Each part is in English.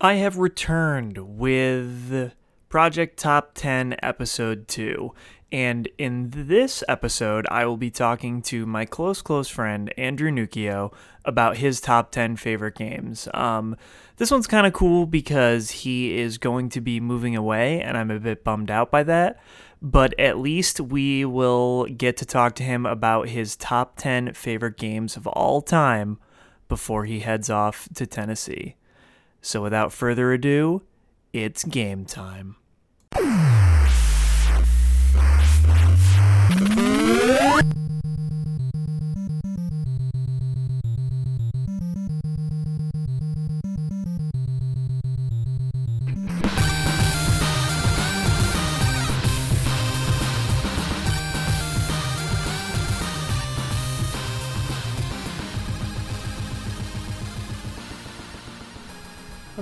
I have returned with Project Top 10 Episode 2. And in this episode, I will be talking to my close, close friend, Andrew Nucchio, about his top 10 favorite games. Um, this one's kind of cool because he is going to be moving away, and I'm a bit bummed out by that. But at least we will get to talk to him about his top 10 favorite games of all time before he heads off to Tennessee. So without further ado, it's game time.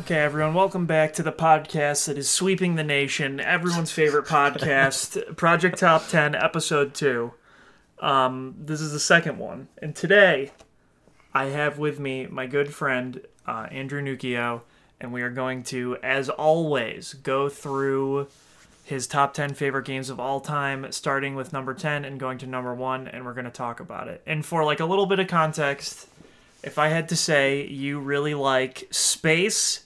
Okay, everyone, welcome back to the podcast that is sweeping the nation. Everyone's favorite podcast, Project Top 10, Episode 2. Um, this is the second one. And today, I have with me my good friend, uh, Andrew Nucchio, and we are going to, as always, go through his top 10 favorite games of all time, starting with number 10 and going to number 1, and we're going to talk about it. And for like a little bit of context, if I had to say you really like space,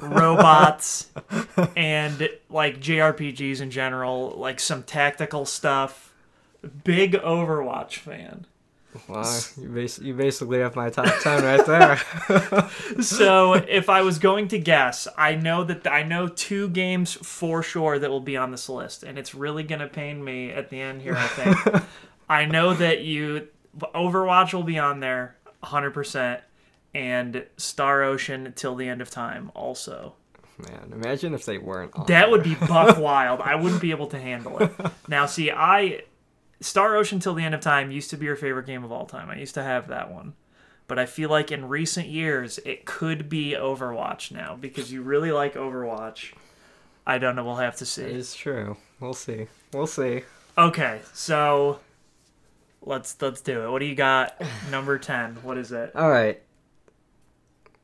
robots, and like JRPGs in general, like some tactical stuff, big Overwatch fan. Wow, you, bas- you basically have my top 10 right there. So if I was going to guess, I know that I know two games for sure that will be on this list, and it's really gonna pain me at the end here. I think I know that you Overwatch will be on there, hundred percent, and Star Ocean till the end of time also. Man, imagine if they weren't on. That would be buck wild. I wouldn't be able to handle it. Now, see, I Star Ocean till the end of time used to be your favorite game of all time. I used to have that one. But I feel like in recent years it could be Overwatch now because you really like Overwatch. I don't know, we'll have to see. It's true. We'll see. We'll see. Okay, so let's let's do it. What do you got? Number 10. What is it? All right.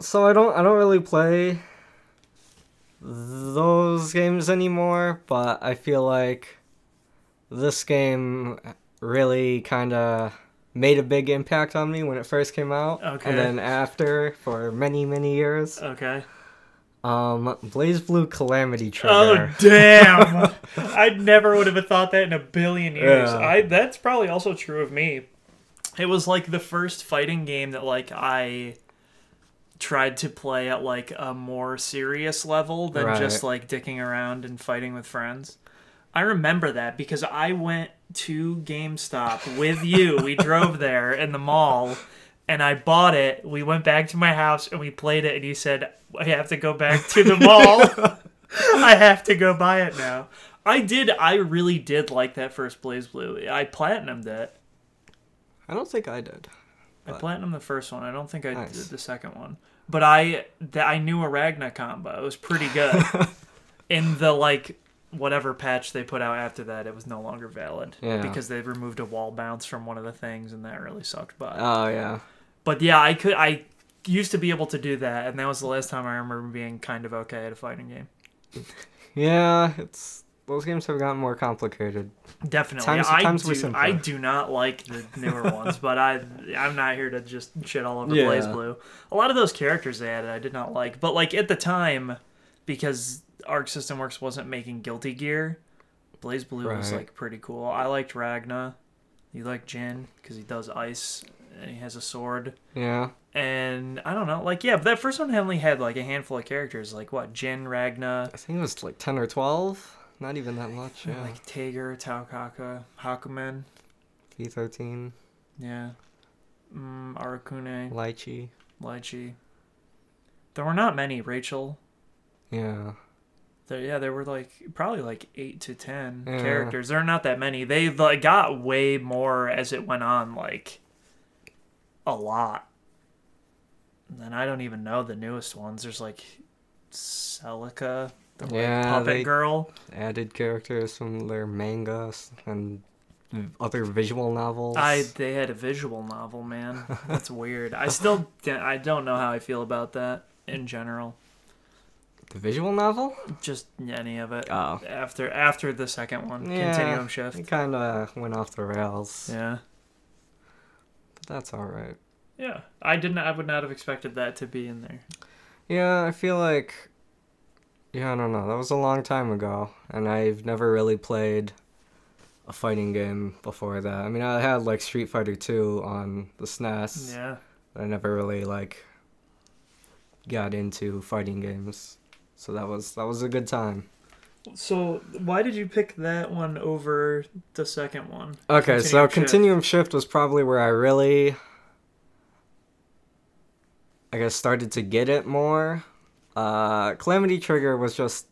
So I don't I don't really play those games anymore, but I feel like this game really kind of made a big impact on me when it first came out, Okay. and then after for many many years. Okay. Um, BlazBlue Calamity Trigger. Oh damn! I never would have thought that in a billion years. Yeah. I that's probably also true of me. It was like the first fighting game that like I tried to play at like a more serious level than Right. just like dicking around and fighting with friends. I remember that because I went to GameStop with you. we drove there in the mall and I bought it. We went back to my house and we played it and you said, I have to go back to the mall. I have to go buy it now. I did I really did like that first BlazBlue. I platinumed it. I don't think I did. I platinumed the first one. I don't think I Nice. did the second one. But I th- I knew a Ragna combo. It was pretty good. In the like whatever patch they put out after that, it was no longer valid Yeah. because they removed a wall bounce from one of the things, and that really sucked. But Oh yeah. but yeah, I could I used to be able to do that, and that was the last time I remember being kind of okay at a fighting game. Yeah, it's those games have gotten more complicated. Definitely, Times- I times were do. simpler. I do not like the newer ones, but I I'm not here to just shit all over Yeah. BlazBlue. A lot of those characters they added, I did not like, but like at the time, because Arc System Works wasn't making Guilty Gear, BlazBlue was like pretty cool. I liked Ragna. You like Jin because he does ice and he has a sword. Yeah. And I don't know, like yeah, but that first one only had like a handful of characters, like what Jin, Ragna, I think it was like ten or twelve. Not even that much. Yeah. like Tager, Taokaka, Hakumen. V thirteen, Yeah. Mm, Arakune, Litchi. Litchi. There were not many, Rachel. Yeah. There, yeah, there were like probably like eight to ten Yeah. characters. There are not that many. They like got way more as it went on, like a lot. And I don't even know the newest ones. There's like Celica, the Yeah, puppet girl. Added characters from their mangas and other visual novels. I they had a visual novel, man. That's weird. I still I don't know how I feel about that in general. The visual novel? Just any of it. Oh. After after the second one, Yeah. Continuum Shift. It kind of went off the rails. Yeah. But that's all right. Yeah. I didn't. I would not have expected that to be in there. Yeah, I feel like. Yeah, I don't know. That was a long time ago, and I've never really played a fighting game before that. I mean, I had like Street Fighter 2 on the SNES. Yeah. but I never really like got into fighting games. So that was that was a good time. So why did you pick that one over the second one? Okay, so Shift. Continuum Shift was probably where I really I guess started to get it more. Uh Calamity Trigger was just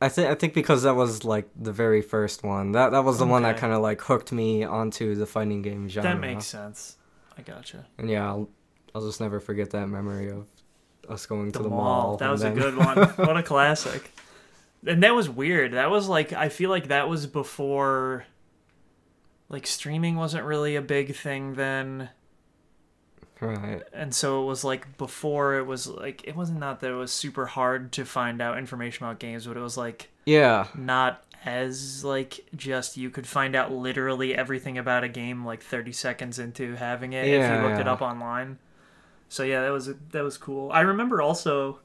I think I think because that was like the very first one. That that was the one that kind of like hooked me onto the fighting game genre. That makes sense. I gotcha. And yeah, I'll, I'll just never forget that memory of us going The, to the mall. mall. That was then- a good one. what a classic. And that was weird. That was like I feel like that was before like streaming wasn't really a big thing then. Right. And so it was like before it was like it wasn't not that it was super hard to find out information about games, but it was like Yeah. not as like just you could find out literally everything about a game like 30 seconds into having it if you looked it up online. So yeah, that was that was cool. I remember also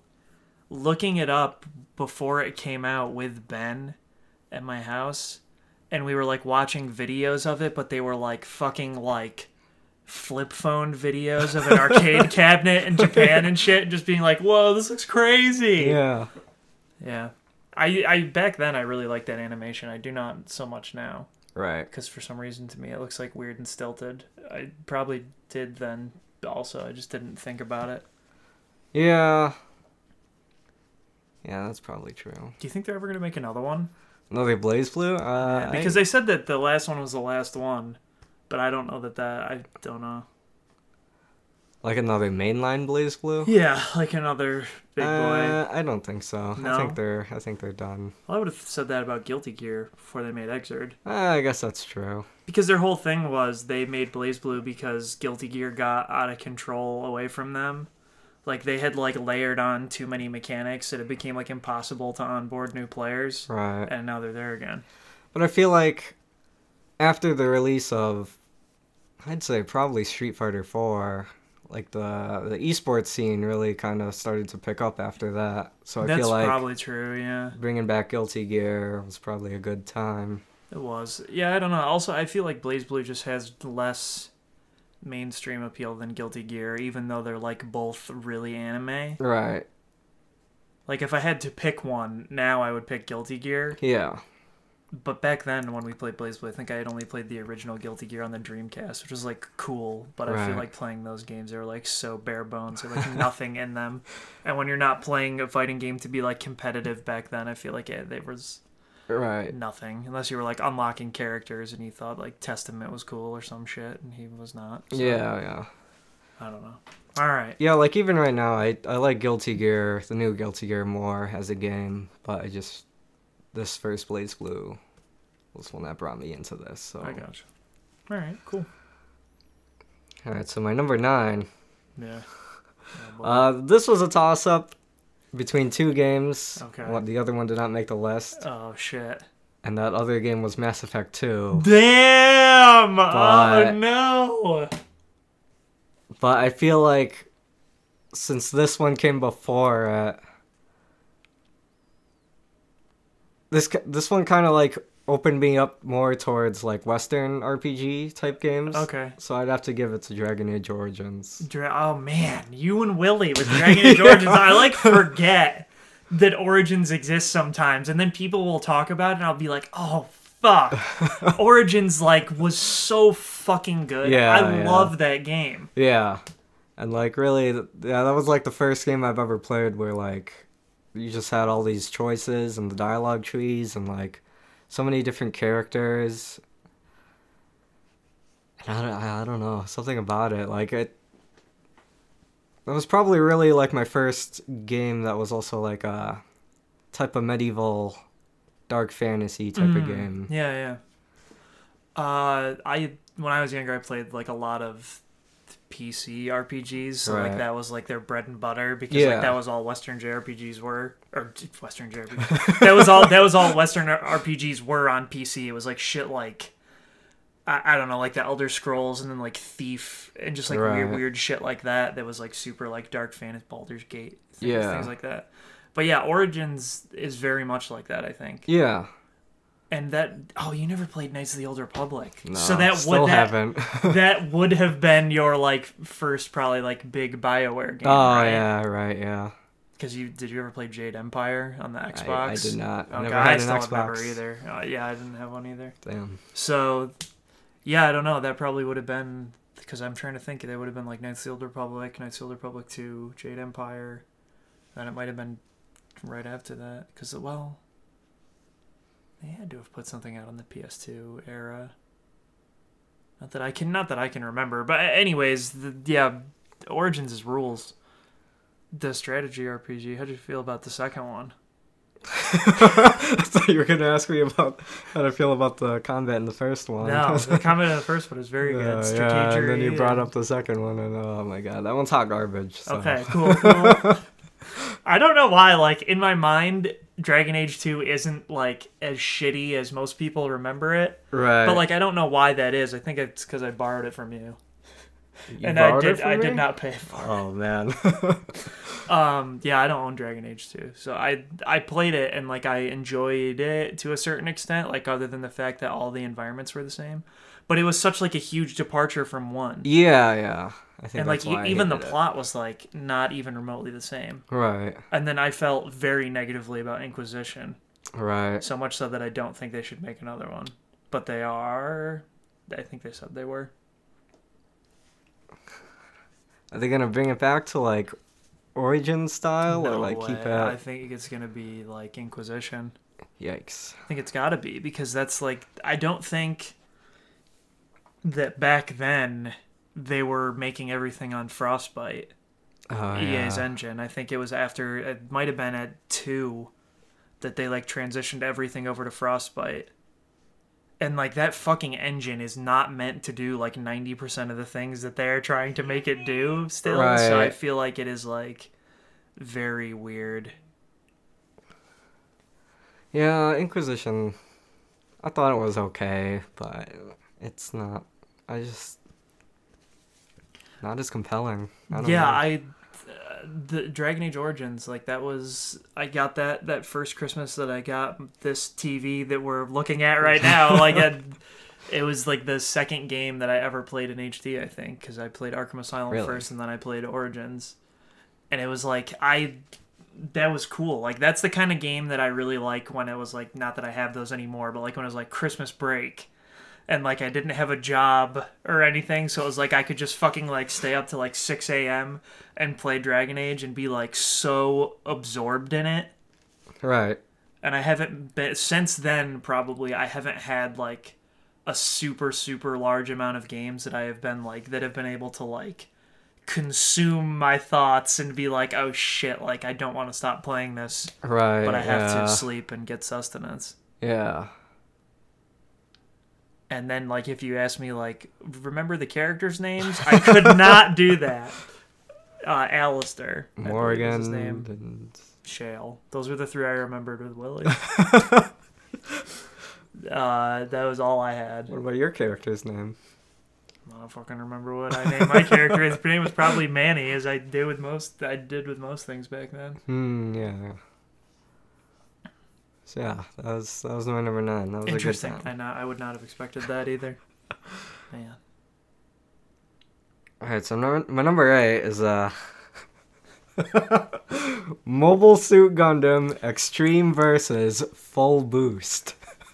looking it up before it came out with Ben at my house and we were like watching videos of it but they were like fucking like flip phone videos of an arcade cabinet in Japan and shit and just being like, "Whoa, this looks crazy." Yeah. Yeah. I, I back then I really liked that animation. I do not so much now Right. because for some reason to me it looks like weird and stilted. I probably did then also. I just didn't think about it. Yeah. Yeah, that's probably true. Do you think they're ever gonna make another one? Another BlazBlue? Uh, Yeah, because I, they said that the last one was the last one, but I don't know that that I don't know. like another mainline BlazBlue. Yeah, like another big boy. Uh, I don't think so. I think they're I think they're done. Well, I would have said that about Guilty Gear before they made Xrd. Uh, I guess that's true. because their whole thing was they made BlazBlue because Guilty Gear got out of control away from them. Like they had like layered on too many mechanics that it became like impossible to onboard new players, Right. and now they're there again. But I feel like after the release of, I'd say probably Street Fighter Four, like the the esports scene really kind of started to pick up after that. So I That's feel like probably true. Yeah, bringing back Guilty Gear was probably a good time. it was. Yeah, I don't know. Also, I feel like BlazBlue just has less mainstream appeal than Guilty Gear, even though they're like both really anime. Right. Like if I had to pick one now, I would pick Guilty Gear. Yeah. But back then, when we played BlazBlue, I think I had only played the original Guilty Gear on the Dreamcast, which was like cool. But I feel like playing those games they were like so bare bones, or like nothing in them. And when you're not playing a fighting game to be like competitive back then, I feel like it, there was Right. nothing unless you were like unlocking characters and you thought like Testament was cool or some shit, and he was not. So, Yeah, yeah. I don't know. All right. Yeah, like even right now, I I like Guilty Gear, the new Guilty Gear more as a game, but I just this first BlazBlue was one that brought me into this. So I got you. All right. Cool. all right, so my number nine. Yeah. Oh. Uh, this was a toss up between two games. Okay. One, the other one did not make the list, oh shit. and that other game was Mass Effect Two. Damn! But- Oh no! But I feel like since this one came before it, this this one kind of like opened me up more towards like Western RPG type games. Okay. So I'd have to give it to Dragon Age Origins. Dra- oh man, you and Willie with Dragon Age Origins. I like forget that Origins exists sometimes, and then people will talk about it, and I'll be like, oh fuck. Origins like was so fucking good. Yeah, I yeah. love that game. Yeah, and like really, yeah, that was like the first game I've ever played where like you just had all these choices and the dialogue trees and like so many different characters. And I don't, I don't know something about it. Like it, that was probably really like my first game that was also like a type of medieval, dark fantasy type of Mm, game. Yeah, yeah. Uh, I when I was younger, I played like a lot of PC RPGs, so like that was like their bread and butter because Yeah. like that was all Western JRPGs were or Western JRPGs. that was all that was all Western RPGs were on PC. It was like shit like I, I don't know, like the Elder Scrolls and then like Thief and just like weird weird shit like that. That was like super like dark fantasy Baldur's Gate, things, Yeah. things like that. But yeah, Origins is very much like that. I think Yeah. And that oh you never played knights of the old republic No, so that still would that, haven't. that would have been your like first probably like big bioware game oh right? yeah, right, yeah. because you did you ever play jade empire on the xbox I, I did not. I okay, never I had still an have never Xbox. either uh, yeah i didn't have one either Damn. so yeah i don't know that probably would have been because i'm trying to think that would have been like knights of the old republic knights of the old republic 2 jade empire then it might have been right after that because well they had to have put something out on the ps2 era not that i can not that i can remember but anyways the, yeah origins is rules the strategy rpg how do you feel about the second one I thought you were gonna ask me about how to feel about the combat in the first one. no the combat in the first one is very Yeah, good yeah, and then you brought up the second one, and oh my god, that one's hot garbage. So. Okay, cool, cool. I don't know why, like, in my mind, Dragon Age 2 isn't, like, as shitty as most people remember it. Right. But, like, I don't know why that is. I think it's because I borrowed it from you. You and I it did I did not pay for Oh man. Um, yeah, I don't own Dragon Age 2. So I I played it and, like, I enjoyed it to a certain extent, like, other than the fact that all the environments were the same. But it was such, like, a huge departure from 1. yeah, yeah. I think and, like, that's why I even the it. plot was, like, not even remotely the same. Right. And then I felt very negatively about Inquisition, Right. so much so that I don't think they should make another one. But they are. I think they said they were. Are they gonna bring it back to like origin style or No like keep it? I think it's gonna be like Inquisition. Yikes. I think it's got to be because that's like I don't think that back then they were making everything on Frostbite. Oh EA's yeah. engine. I think it was after it might have been at two that they like transitioned everything over to Frostbite. And like that fucking engine is not meant to do like 90% of the things that they're trying to make it do still. So I feel like it is like very weird. Yeah, Inquisition. I thought it was okay, but it's not. I just not as compelling. I don't yeah, know. I uh, the Dragon Age Origins like that was I got that that first Christmas that I got this TV that we're looking at right now like it, it was like the second game that I ever played in HD I think cuz I played Arkham Asylum Really? first and then I played Origins and it was like I that was cool like that's the kind of game that I really like when it was like not that I have those anymore but like when it was like Christmas break and like I didn't have a job or anything, so it was like I could just fucking like stay up to like six a.m. and play Dragon Age and be like so absorbed in it. right. And I haven't been since then. Probably I haven't had like a super super large amount of games that I have been like that have been able to like consume my thoughts and be like, oh shit, like I don't want to stop playing this, Right. but I have yeah. to sleep and get sustenance. Yeah. And then like if you ask me like remember the characters names? I could not do that. Uh alistair I believe was Morrigan his name. and shale. Those were the three i remembered with willie uh that was all i had. What about your character's name? i don't fucking remember what i named my character. His name was probably manny as i did with most i did with most things back then. Hmm. Yeah. So yeah, that was that was my number nine. That was interesting a good i not i would not have expected that either. Man. All right, so number, my number eight is uh Mobile Suit Gundam Extreme versus Full Boost.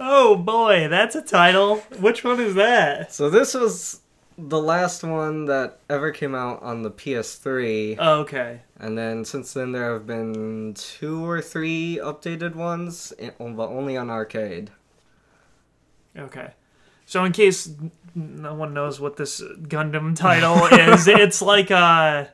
oh boy that's a title. Which one is that? So this was the last one that ever came out on the PS3, oh, okay and then since then there have been two or three updated ones, but only on arcade. Okay. So in case no one knows what this Gundam title is, it's like a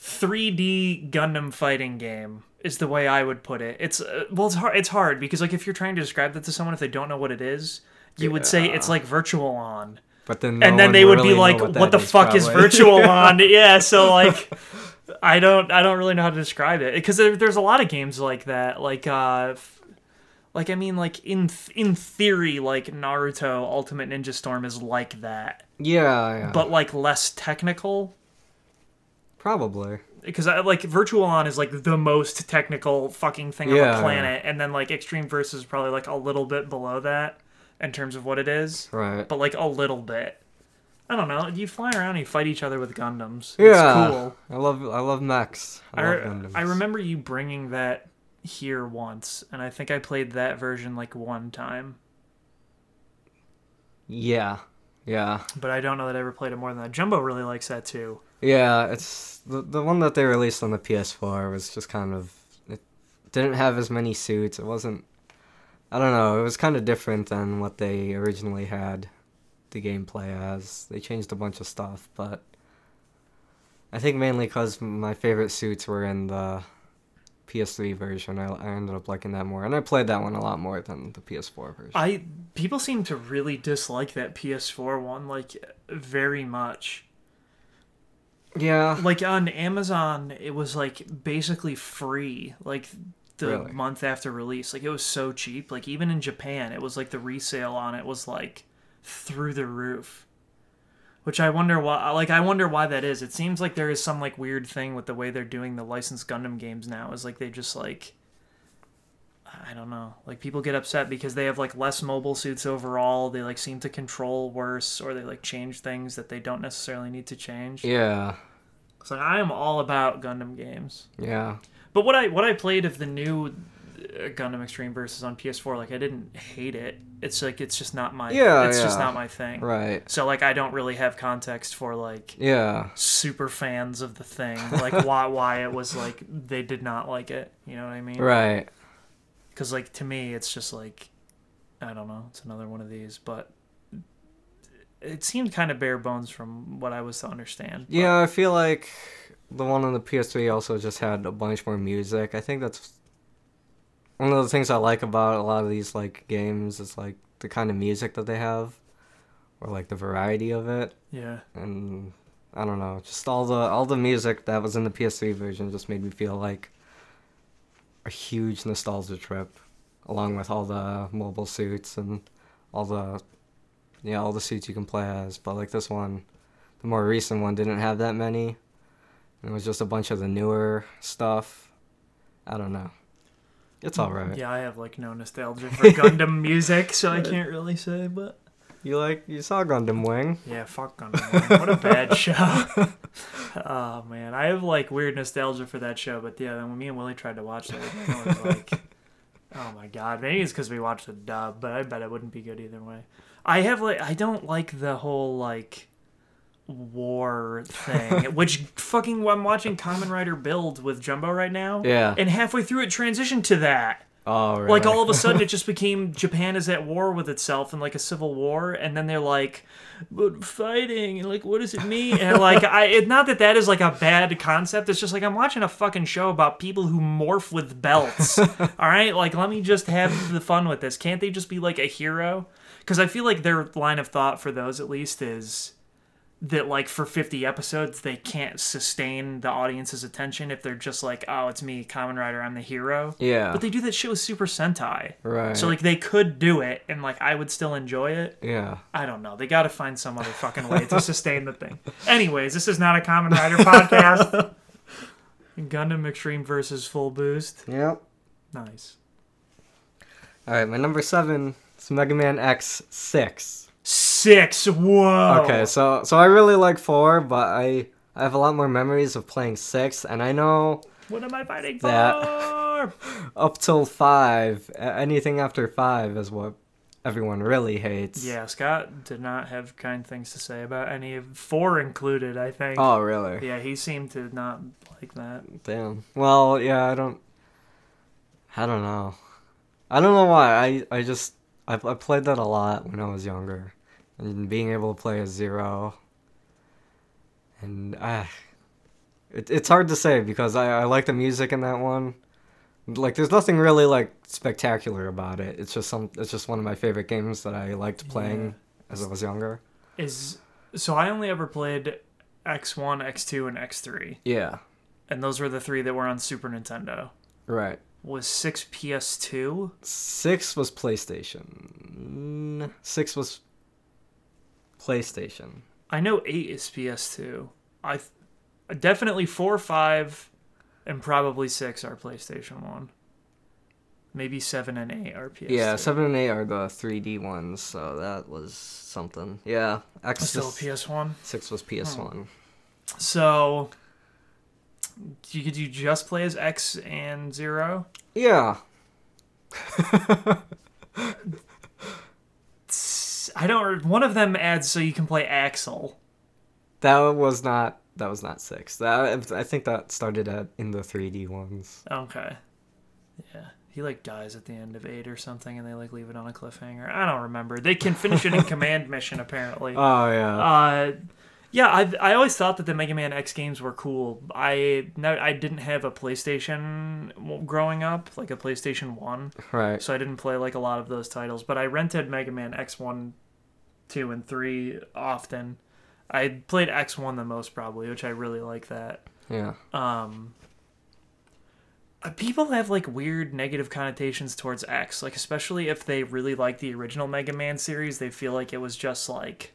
3D Gundam fighting game. Is the way I would put it. It's uh, well, it's hard. It's hard because like if you're trying to describe that to someone if they don't know what it is, you would say it's like Virtual On, But then no and then they would be really know like, what, "What, the is, fuck is virtual on?" yeah, so like, I don't, I don't really know how to describe it because there, there's a lot of games like that. Like, uh, like I mean, like in th- in theory, like Naruto Ultimate Ninja Storm is like that, yeah, yeah. but like less technical. probably. Because I like Virtual On is like the most technical fucking thing on the planet, and then like Extreme Versus is probably like a little bit below that in terms of what it is. Right. but like a little bit. I don't know. You fly around and you fight each other with Gundams. It's yeah. cool. I love I love mechs. I, I, love Gundams. I remember you bringing that here once, and I think I played that version like one time, Yeah. Yeah. but I don't know that I ever played it more than that. Jumbo really likes that too. Yeah, it's the the one that they released on the PS4 was just kind of it didn't have as many suits. It wasn't I don't know, it was kind of different than what they originally had the gameplay as. They changed a bunch of stuff, but I think mainly cuz my favorite suits were in the PS3 version. I, I ended up liking that more, and I played that one a lot more than the PS4 version. I people seem to really dislike that PS4 one like very much. yeah, Like on Amazon, it was like basically free. Like the Really? month after release. Like it was so cheap. Like even in Japan, it was like the resale on it was like through the roof. Which I wonder why like I wonder why that is. It seems like there is some like weird thing with the way they're doing the licensed Gundam games now. Is like they just like I don't know. Like people get upset because they have like less mobile suits overall. They like seem to control worse or they like change things that they don't necessarily need to change. yeah, So I am all about Gundam games. yeah. But what I what I played of the new uh, Gundam Extreme Versus on PS4, like I didn't hate it. It's like it's just not my Yeah, it's just not my thing. Right. So like I don't really have context for like Yeah. super fans of the thing, like why why it was like they did not like it. You know what I mean? Right. Because like to me, it's just like I don't know. It's another one of these, but it seemed kind of bare bones from what I was to understand. but- Yeah, I feel like the one on the PS3 also just had a bunch more music. I think that's one of the things I like about a lot of these like games is like the kind of music that they have or like the variety of it yeah. and I don't know, just all the all the music that was in the PS3 version just made me feel like a huge nostalgia trip along with all the mobile suits and all the yeah, all the suits you can play as, but like this one the more recent one didn't have that many. It was just a bunch of the newer stuff. I don't know. It's all right. Yeah, I have like no nostalgia for Gundam music, so I can't really say. But You like you saw Gundam Wing? yeah, fuck Gundam. Man. What a bad show. oh man, I have like weird nostalgia for that show. But yeah, when me and Willie tried to watch that, it was like, oh my god. Maybe it's because we watched the dub, but I bet it wouldn't be good either way. I have like I don't like the whole like war thing, which fucking I'm watching Kamen Rider build with Jumbo right now. Yeah. And halfway through it transitioned to that. Oh, really? Like all of a sudden, it just became Japan is at war with itself and like a civil war, and then they're like, "But fighting and like, what does it mean?" And like, I it, not that that is like a bad concept. It's just like I'm watching a fucking show about people who morph with belts. all right, like let me just have the fun with this. Can't they just be like a hero? Because I feel like their line of thought for those at least is that like for 50 episodes they can't sustain the audience's attention if they're just like oh it's me Kamen Rider I'm the hero Yeah. but they do that shit with Super Sentai. right. So like they could do it and like I would still enjoy it. yeah. I don't know. They got to find some other fucking way to sustain the thing. Anyways, this is not a Kamen Rider podcast. Gundam Extreme versus Full Boost. Yep. Nice. All right, my number seven is Mega Man X six. Whoa. Okay, so so I really like four, but I I have a lot more memories of playing six, and I know What am I fighting That- for? up till five, anything after five is what everyone really hates. Yeah, Scott did not have kind things to say about any of four included. I think. Oh, really? Yeah, he seemed to not like that. Damn. Well, yeah, I don't. I don't know. I don't know why. I I just I, I played that a lot when I was younger, and being able to play as Zero. And ah, it, it's hard to say because I I like the music in that one. Like, there's nothing really like spectacular about it. It's just some. It's just one of my favorite games that I liked playing as I was younger. Is so I only ever played X1, X2, and X3, Yeah. and those were the three that were on Super Nintendo. Right. Was six PS2? Six was PlayStation. Six was PlayStation. I know eight is PS2. I th- definitely four, five, and probably six are PlayStation One. Maybe seven and eight are PS2. Yeah, seven and eight are the 3D ones, so that was something. Yeah, X still PS one. six was PS hmm. One. So, you could you just play as X and Zero? Yeah. I don't. One of them adds so you can play Axel. That was not that was not six. That I think that started at in the 3D ones. Okay. Yeah. He like dies at the end of eight or something, and they like leave it on a cliffhanger. I don't remember. They can finish it in command mission apparently. Oh yeah. Uh, yeah, I I always thought that the Mega Man X games were cool. I no, I didn't have a PlayStation growing up, like a PlayStation One, right. so I didn't play like a lot of those titles. But I rented Mega Man X One, Two, and Three often. I played X One the most probably, which I really like that. Yeah. Um, uh, people have like weird negative connotations towards X, like especially if they really like the original Mega Man series, they feel like it was just like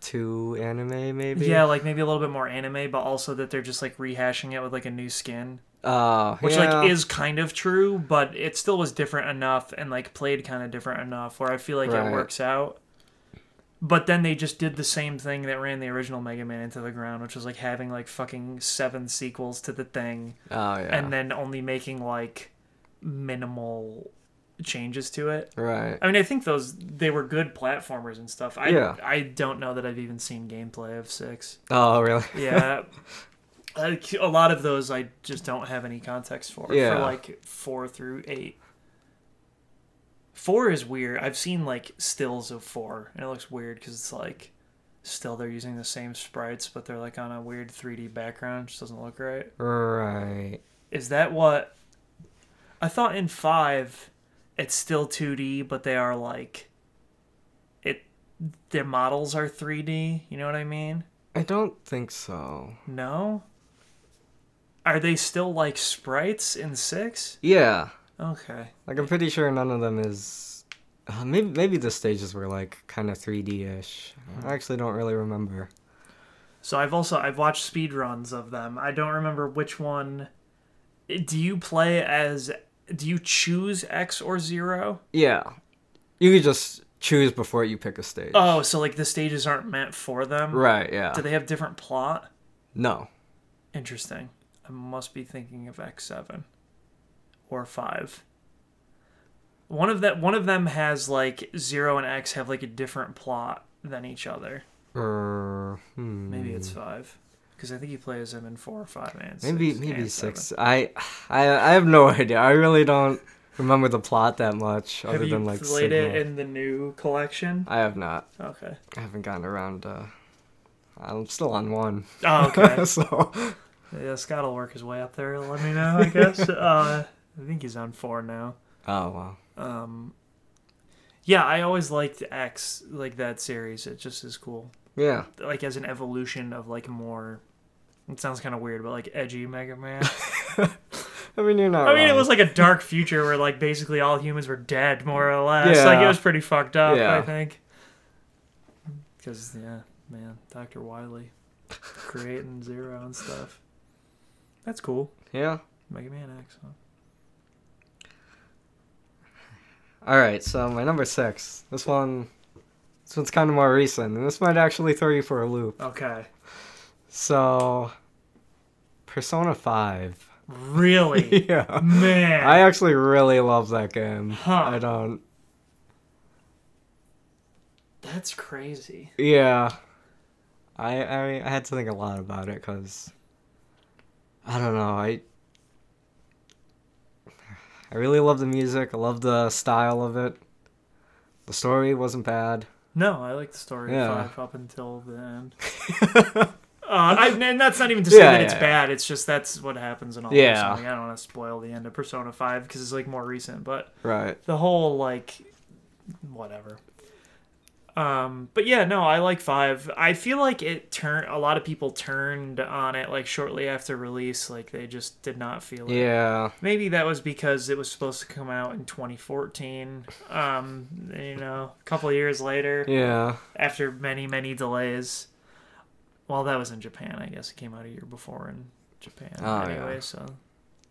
Two anime maybe. yeah, like maybe a little bit more anime, but also that they're just like rehashing it with like a new skin, Uh, which yeah. like is kind of true, but it still was different enough and like played kind of different enough where I feel like Right. it works out. But then they just did the same thing that ran the original Mega Man into the ground, which was like having like fucking seven sequels to the thing Oh yeah. and then only making like minimal changes to it. right. I mean, I think those they were good platformers and stuff. I Yeah. I don't know that I've even seen gameplay of six. Oh really? Yeah, a lot of those I just don't have any context for. Yeah. For like four through eight. Four is weird. I've seen like stills of four, and it looks weird because it's like still they're using the same sprites, but they're like on a weird 3D background. Just doesn't look right. Right. Is that what I thought in five? It's still 2D, but they are like it. Their models are 3D. You know what I mean? I don't think so. No. Are they still like sprites in six? Yeah. Okay. Like I'm pretty sure none of them is. Uh, maybe maybe the stages were like kind of 3D-ish. I actually don't really remember. So I've also I've watched speed runs of them. I don't remember which one. Do you play as? Do you choose X or zero? Yeah. You could just choose before you pick a stage. Oh, so like the stages aren't meant for them. Right. Yeah. Do they have different plot? No. Interesting. I must be thinking of X7 or 5. One of that one of them has like 0 and X have like a different plot than each other. Uh, hmm. Maybe it's 5 cuz I think he plays them in 4 or 5 and 6. Maybe maybe and six. seven. I, I I have no idea. I really don't remember the plot that much, other Have you than like. played it in the new collection? I have not. Okay. I haven't gotten around. Uh, I'm still on one. Oh, okay. so yeah, Scott will work his way up there. Let me know, I guess. uh, I think he's on 4 now. oh wow. Um, yeah, I always liked X, like that series. It just is cool. Yeah. Like as an evolution of like more. It sounds kind of weird, but like edgy Mega Man. I mean, you're not. I mean, it was like a dark future where like basically all humans were dead, more or less. Yeah. Like it was pretty fucked up. Yeah. I think. Because yeah, man, Doctor Wily creating Zero and stuff. That's cool. Yeah. Mega Man X. Huh? All right. So my number six. This one. This one's kind of more recent, and this might actually throw you for a loop. Okay. So. Persona Five. Really, yeah. man. I actually really love that game. Huh. I don't. That's crazy. Yeah. I, I I had to think a lot about it because I don't know. I I really love the music. I love the style of it. The story wasn't bad. No, I like the story Yeah. of five up until the end. Uh, I, and that's not even to say Yeah, that it's yeah, bad. It's just that's what happens in all. Yeah. I don't want to spoil the end of Persona Five because it's like more recent, but right. the whole like whatever. Um, but yeah, no, I like five. I feel like it turned a lot of people turned on it like shortly after release. Like they just did not feel it. Yeah. Maybe that was because it was supposed to come out in 2014. Um, you know, a couple of years later, Yeah. after many many delays. Well, that was in Japan. I guess it came out a year before in Japan. Oh, anyway, yeah. so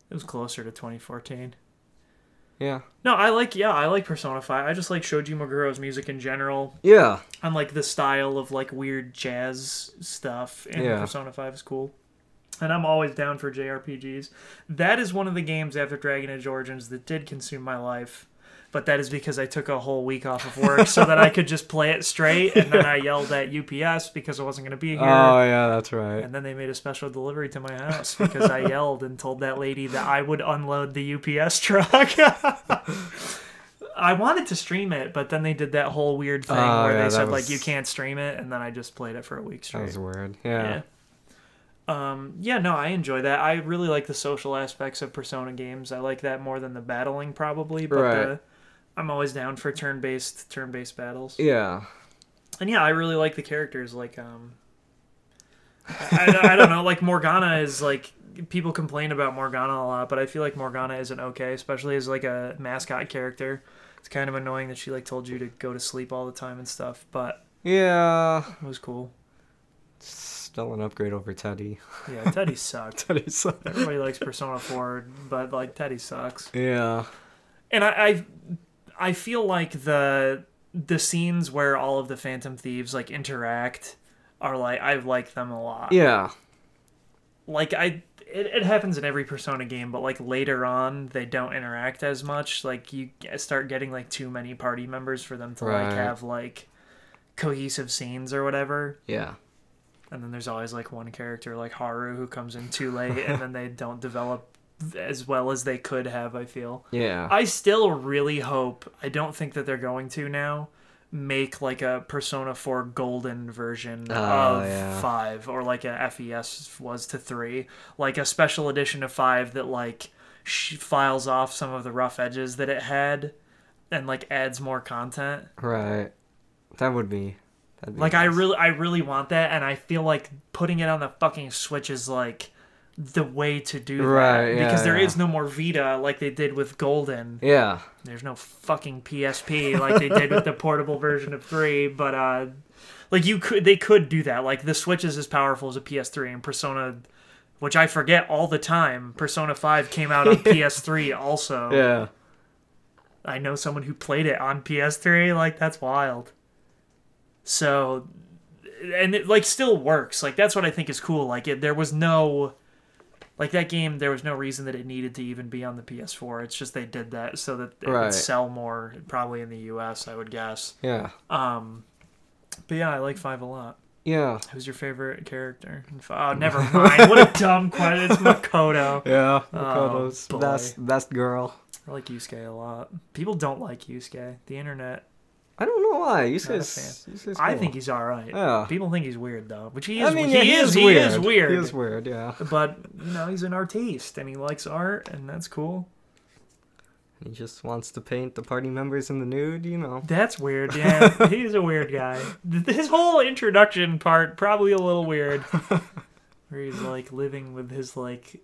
it was closer to 2014. Yeah. No, I like yeah, I like Persona 5. I just like Shoji Meguro's music in general. Yeah. I like the style of like weird jazz stuff in Yeah. Persona 5 is cool. And I'm always down for JRPGs. That is one of the games after Dragon Age Origins that did consume my life. But that is because I took a whole week off of work so that I could just play it straight. And then I yelled at UPS because I wasn't going to be here. Oh yeah, that's right. And then they made a special delivery to my house because I yelled and told that lady that I would unload the UPS truck. I wanted to stream it, but then they did that whole weird thing Oh, where yeah, they said like you can't stream it, and then I just played it for a week straight. That was weird. Yeah. Yeah. Um, yeah, no, I enjoy that. I really like the social aspects of Persona games. I like that more than the battling, probably. But Right. the, I'm always down for turn-based, turn-based battles. Yeah. And yeah, I really like the characters. Like, um, I, I don't know. Like Morgana is like people complain about Morgana a lot, but I feel like Morgana isn't okay, especially as like a mascot character. It's kind of annoying that she like told you to go to sleep all the time and stuff, but Yeah. it was cool. Still an upgrade over Teddy. Yeah, Teddy sucked. Teddy sucks. Everybody likes Persona 4, but like Teddy sucks. Yeah. And I, I I feel like the the scenes where all of the Phantom Thieves like interact are like I like them a lot. Yeah. like I it, it happens in every Persona game, but like later on they don't interact as much. Like you start getting like too many party members for them to like have like cohesive scenes or whatever. Yeah. And then there's always like one character like Haru who comes in too late and then they don't develop as well as they could have, I feel. Yeah. I still really hope, I don't think that they're going to now, make like a Persona 4 golden version Oh, of yeah. 5 or like a FES was to 3. Like a special edition of 5 that like sh- files off some of the rough edges that it had and like adds more content. Right. That would be. That'd be Like I really I really want that and I feel like putting it on the fucking Switch is like the way to do Right, that yeah, because there yeah. is no more Vita like they did with Golden. Yeah. There's no fucking PSP like they did with the portable version of 3, but uh like you could they could do that. Like the Switch is as powerful as a PS3 and Persona which I forget all the time. Persona 5 came out on PS3 also. Yeah. I know someone who played it on PS3. Like that's wild. So, and it like still works. Like that's what I think is cool. Like it, there was no, like that game. There was no reason that it needed to even be on the PS4. It's just they did that so that it Right. would sell more, probably in the U.S. I would guess. Yeah. Um, but yeah, I like Five a lot. Yeah. Who's your favorite character? Oh, never mind. what a dumb question. It's Makoto. Yeah. Makoto's boy. best best girl. I like Yusuke a lot. People don't like Yusuke. The internet I don't know why. You a says. I think he's all right. Yeah. People think he's weird though, which he is. I mean, he, yeah, he, is. is, He weird. is weird. He is weird. Yeah. But you know, he's an artiste and he likes art, and that's cool. He just wants to paint the party members in the nude. You know. That's weird. Yeah, he's a weird guy. His whole introduction part probably a little weird, where he's like living with his like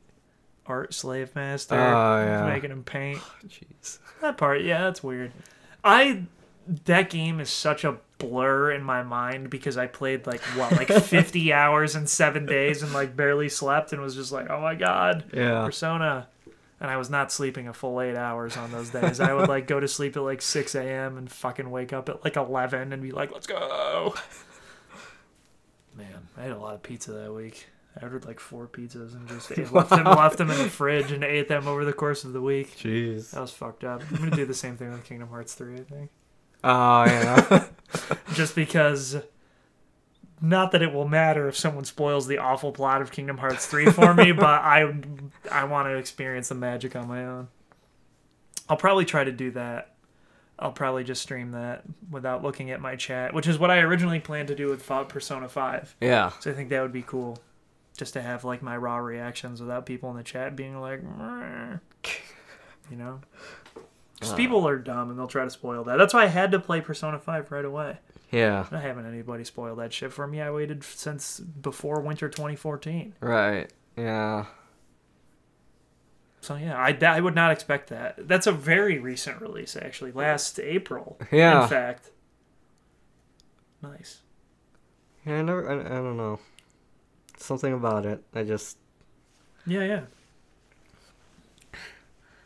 art slave master, Oh, yeah. making him paint. Jeez. That part, yeah, that's weird. I that game is such a blur in my mind because I played like what, like 50 hours in 7 days and like barely slept and was just like, "Oh my god, Yeah. Persona." And I was not sleeping a full 8 hours on those days. I would like go to sleep at like 6 a.m. and fucking wake up at like 11 and be like, "Let's go." Man, I had a lot of pizza that week. I ordered like four pizzas and just ate, left them left them in the fridge and ate them over the course of the week. Jeez. That was fucked up. I'm gonna do the same thing with Kingdom Hearts 3, I think. Oh yeah. Just because not that it will matter if someone spoils the awful plot of Kingdom Hearts 3 for me, but I I want to experience the magic on my own. I'll probably try to do that. I'll probably just stream that without looking at my chat, which is what I originally planned to do with Persona 5. yeah. So I think that would be cool. Just to have like my raw reactions without people in the chat being like, "Meh." you know? Because Uh. people are dumb and they'll try to spoil that. That's why I had to play Persona 5 right away. Yeah. I haven't anybody spoil that shit for me. I waited since before winter 2014. Right. Yeah. So yeah, I, I would not expect that. That's a very recent release, actually. Last April. Yeah. In fact. Nice. Yeah, I never. I, I don't know. Something about it. I just. Yeah, yeah.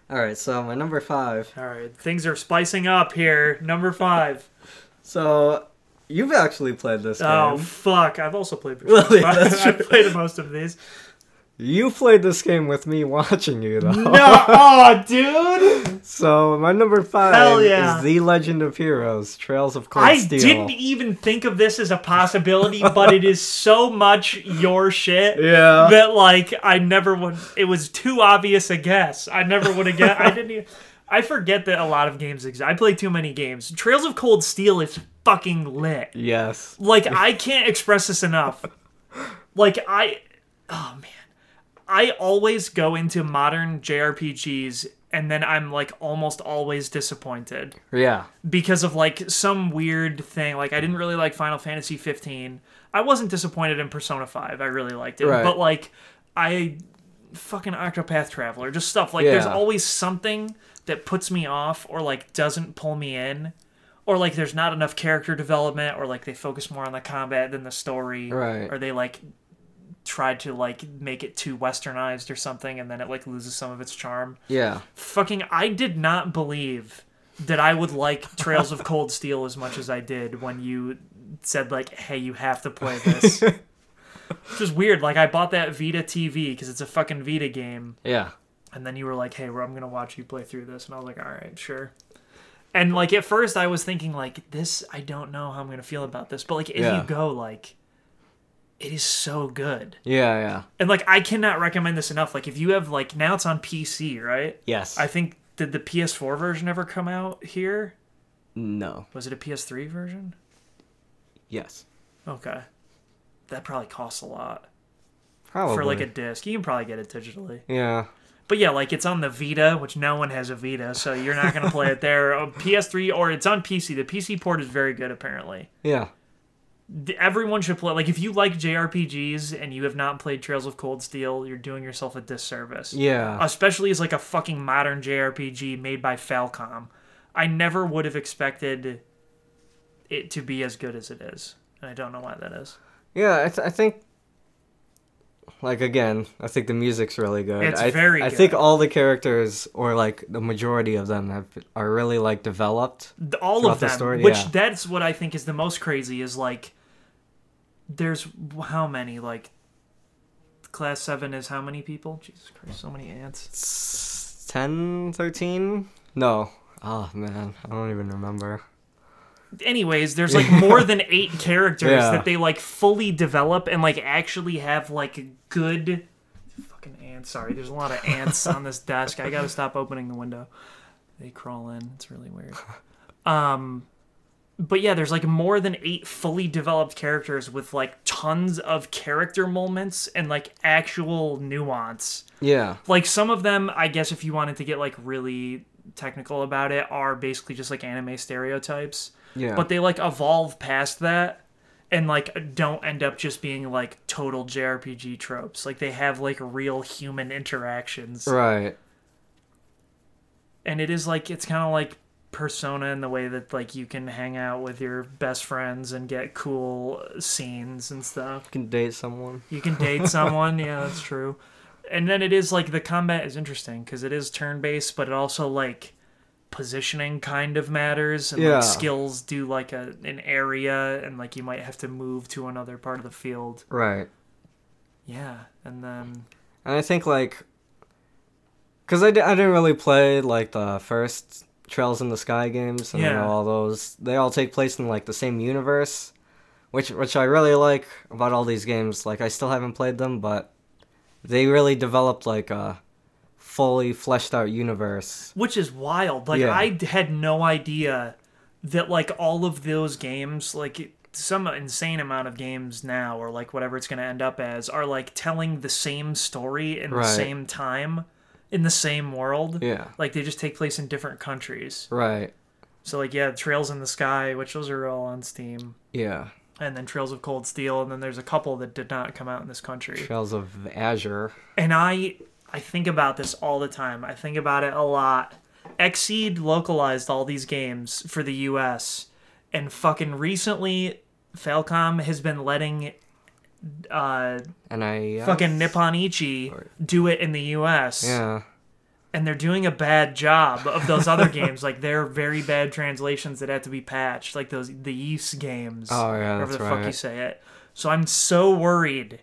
All right. So my number five. All right, things are spicing up here. Number five. So you've actually played this oh, game. Oh fuck! I've also played. Really? I've played most of these. You played this game with me watching you though. No, oh, dude! So my number five yeah. is The Legend of Heroes: Trails of Cold I Steel. I didn't even think of this as a possibility, but it is so much your shit Yeah. that like I never would. It was too obvious a guess. I never would have guessed. I didn't. Even, I forget that a lot of games exist. I play too many games. Trails of Cold Steel is fucking lit. yes. Like I can't express this enough. Like I oh man. I always go into modern JRPGs and then I'm like almost always disappointed Yeah. because of like some weird thing. Like I didn't really like Final Fantasy 15. I wasn't disappointed in Persona 5. I really liked it. Right. But like I fucking Octopath Traveler, just stuff like there's always something that puts me off or like doesn't pull me in. Or like there's not enough character development or like they focus more on the combat than the story. Right. Or they like tried to like make it too westernized or something and then it like loses some of its charm Yeah. fucking I did not believe that I would like Trails of Cold Steel as much as I did when you said like, "Hey, you have to play this." Which is weird. Like I bought that Vita TV because it's a fucking Vita game, Yeah. and then you were like, "Hey, well, I'm gonna watch you play through this," and I was like, "All right, sure." And like at first, I was thinking like, "This, I don't know how I'm gonna feel about this," but like if Yeah. you go, like, it is so good. Yeah. Yeah. And like I cannot recommend this enough. Like if you have like now it's on PC, right? Yes. I think did the PS4 version ever come out here? no. Was it a PS3 version? Yes. Okay. That probably costs a lot Probably. for like a disc. You can probably get it digitally. Yeah. But yeah, like it's on the Vita, which no one has a Vita, so you're not going to play it there. A PS3 or it's on PC. The PC port is very good apparently. Yeah. Everyone should play like if you like JRPGs and you have not played Trails of Cold Steel, you're doing yourself a disservice. Yeah. especially as like a fucking modern JRPG made by Falcom. I never would have expected it to be as good as it is, and I don't know why that is. Yeah, I, th- I think. Like again, I think the music's really good. It's I, very I think all the characters, or like the majority of them, have are really like developed. The- All of the them, story, which yeah. that's what I think is the most crazy is like, there's how many like, class seven is how many people? Jesus Christ, so many ants. S- 10, 13? No. Oh man, I don't even remember. anyways there's like more than eight characters Yeah. that they like fully develop and like actually have like a good fucking ants sorry there's a lot of ants on this desk i gotta stop opening the window they crawl in it's really weird um but yeah there's like more than eight fully developed characters with like tons of character moments and like actual nuance Yeah. like some of them i guess if you wanted to get like really technical about it are basically just like anime stereotypes Yeah. but they like evolve past that and like don't end up just being like total JRPG tropes. Like they have like real human interactions. right. And it is like it's kind of like persona in the way that like you can hang out with your best friends and get cool scenes and stuff. You can date someone. You can date someone, yeah, that's true. And then it is like the combat is interesting because it is turn based, but it also like positioning kind of matters and Yeah. like skills do like a an area and like you might have to move to another part of the field. Right. Yeah, and then And I think like, cause I, I didn't really play like the first Trails in the Sky games and you Yeah. know, all those. They all take place in like the same universe, which which I really like about all these games. Like I still haven't played them, but they really developed like a fully fleshed out universe. which is wild. Like Yeah. I had no idea that like all of those games, like some insane amount of games now, or like whatever it's going to end up as, are like telling the same story in Right. the same time, in the same world. Yeah. Like they just take place in different countries. Right. So like yeah, Trails in the Sky, which those are all on Steam, Yeah. and then Trails of Cold Steel, and then there's a couple that did not come out in this country. Trails of Azure. And I I think about this all the time. I think about it a lot. Xseed localized all these games for the US and fucking recently Falcom has been letting uh And I. fucking Nippon Ichi do it in the US. Yeah. And they're doing a bad job of those other games. Like they're very bad translations that have to be patched. Like those the Ys games. Oh, yeah, that's the fuck you say it. So I'm so worried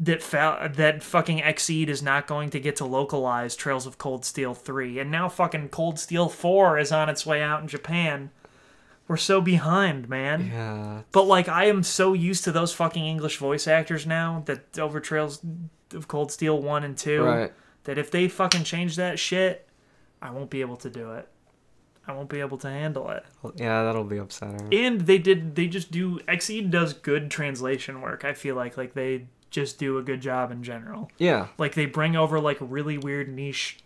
that fa- that fucking Xseed is not going to get to localize Trails of Cold Steel 3 and now fucking Cold Steel 4 is on its way out in Japan. We're so behind, man. Yeah. But like I am so used to those fucking English voice actors now that over Trails of Cold Steel 1 and 2 Right. that if they fucking change that shit, I won't be able to do it. I won't be able to handle it. Yeah, that'll be upsetting. And they did they just do Xseed does good translation work. I feel like like they just do a good job in general. Yeah. Like they bring over like really weird niche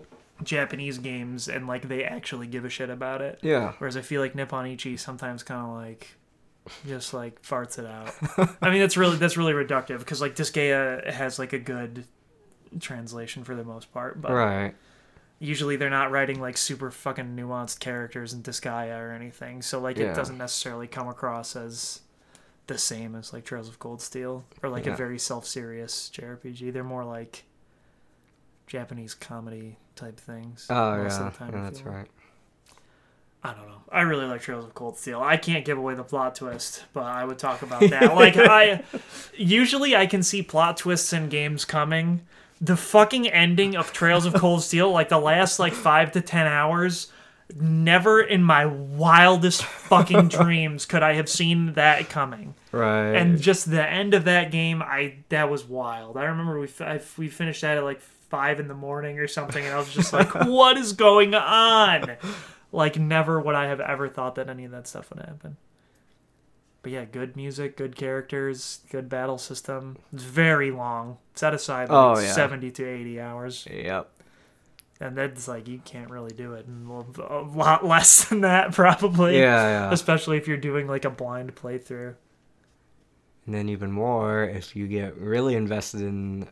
Japanese games and like they actually give a shit about it. Yeah. Whereas I feel like Nippon Ichi sometimes kind of like just like farts it out. I mean that's really that's really reductive because like Disgaea has like a good translation for the most part, but Right. usually they're not writing like super fucking nuanced characters in Disgaea or anything. So like it doesn't necessarily come across as the same as like Trails of Cold Steel or like Yeah. a very self-serious JRPG. They're more like Japanese comedy type things. Oh yeah. time, yeah, that's like. right. I don't know. I really like Trails of Cold Steel. I can't give away the plot twist, but I would talk about that. like I usually I can see plot twists in games coming. The fucking ending of Trails of Cold Steel, like the last like 5 to 10 hours, never in my wildest fucking dreams could I have seen that coming. Right. And just the end of that game, I that was wild. I remember we we finished that at like five in the morning or something, and I was just like, "What is going on?" Like, never would I have ever thought that any of that stuff would happen. But yeah, good music, good characters, good battle system. It's very long. Set aside like Oh, yeah. seventy to eighty hours, Yep. and that's like you can't really do it in a a lot less than that, probably. Yeah, yeah. Especially if you're doing like a blind playthrough. And then even more if you get really invested in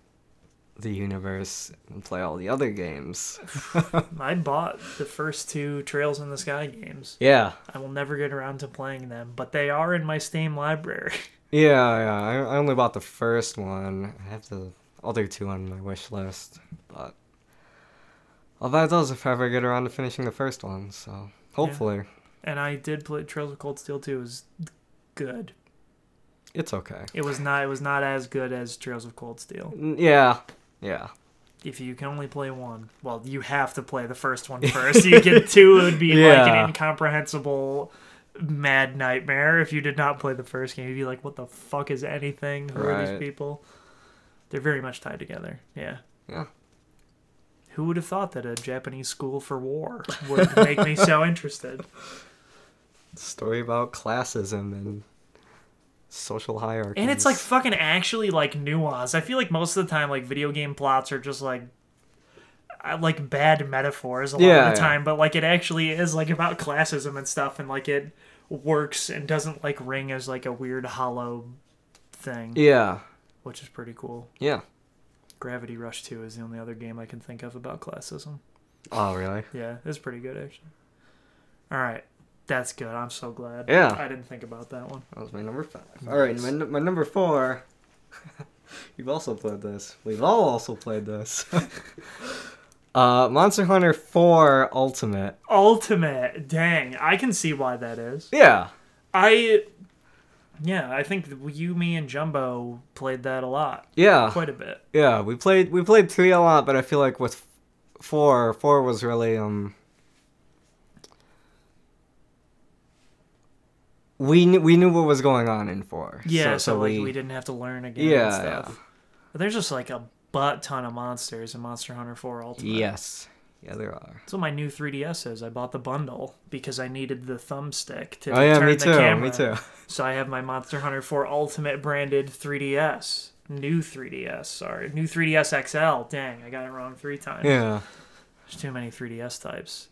the universe and play all the other games. I bought the first two Trails in the Sky games. Yeah. I will never get around to playing them, but they are in my Steam library. Yeah, yeah. I, I only bought the first one. I have the other two on my wish list, but I'll buy those if I ever get around to finishing the first one. So hopefully, and I did play Trails of Cold Steel 2. It was good. it's okay. It was not it was not as good as Trails of Cold Steel. Yeah, yeah, If you can only play one, well, you have to play the first one first. you get two, it would be like an incomprehensible mad nightmare if you did not play the first game. You'd be like, what the fuck is anything? Who are these people? They're very much tied together. Yeah. yeah. Who would have thought that a Japanese school for war would make me so interested? Story about classism and social hierarchy. And it's like fucking actually like nuanced. I feel like most of the time, like video game plots are just like uh, like bad metaphors a lot Yeah, of the yeah. time, but like it actually is like about classism and stuff, and like it works and doesn't like ring as like a weird hollow thing, yeah, which is pretty cool. yeah. Gravity Rush 2 is the only other game I can think of about classism. Oh, really? Yeah, it's pretty good actually. All right, that's good. I'm so glad. Yeah. I didn't think about that one. That was my number five. All right, my, my number four. You've also played this. We've all also played this. uh, Monster Hunter 4 Ultimate. Ultimate, dang, I can see why that is. Yeah. I, yeah, I think you, me, and Jumbo played that a lot, Yeah. quite a bit. Yeah, we played we played 3 a lot, but I feel like with 4, 4 was really um we knew, we knew what was going on in 4. Yeah, so, like we, didn't have to learn again Yeah, and stuff. yeah. But there's just like a butt ton of monsters in Monster Hunter 4 Ultimate. Yes. Yeah, there are. That's what my new 3DS is. I bought the bundle because I needed the thumbstick to Oh yeah, turn me the too. camera. Me too. So I have my Monster Hunter 4 Ultimate branded 3DS. New 3DS, sorry. New 3DS XL. Dang, I got it wrong three times. Yeah. There's too many 3DS types.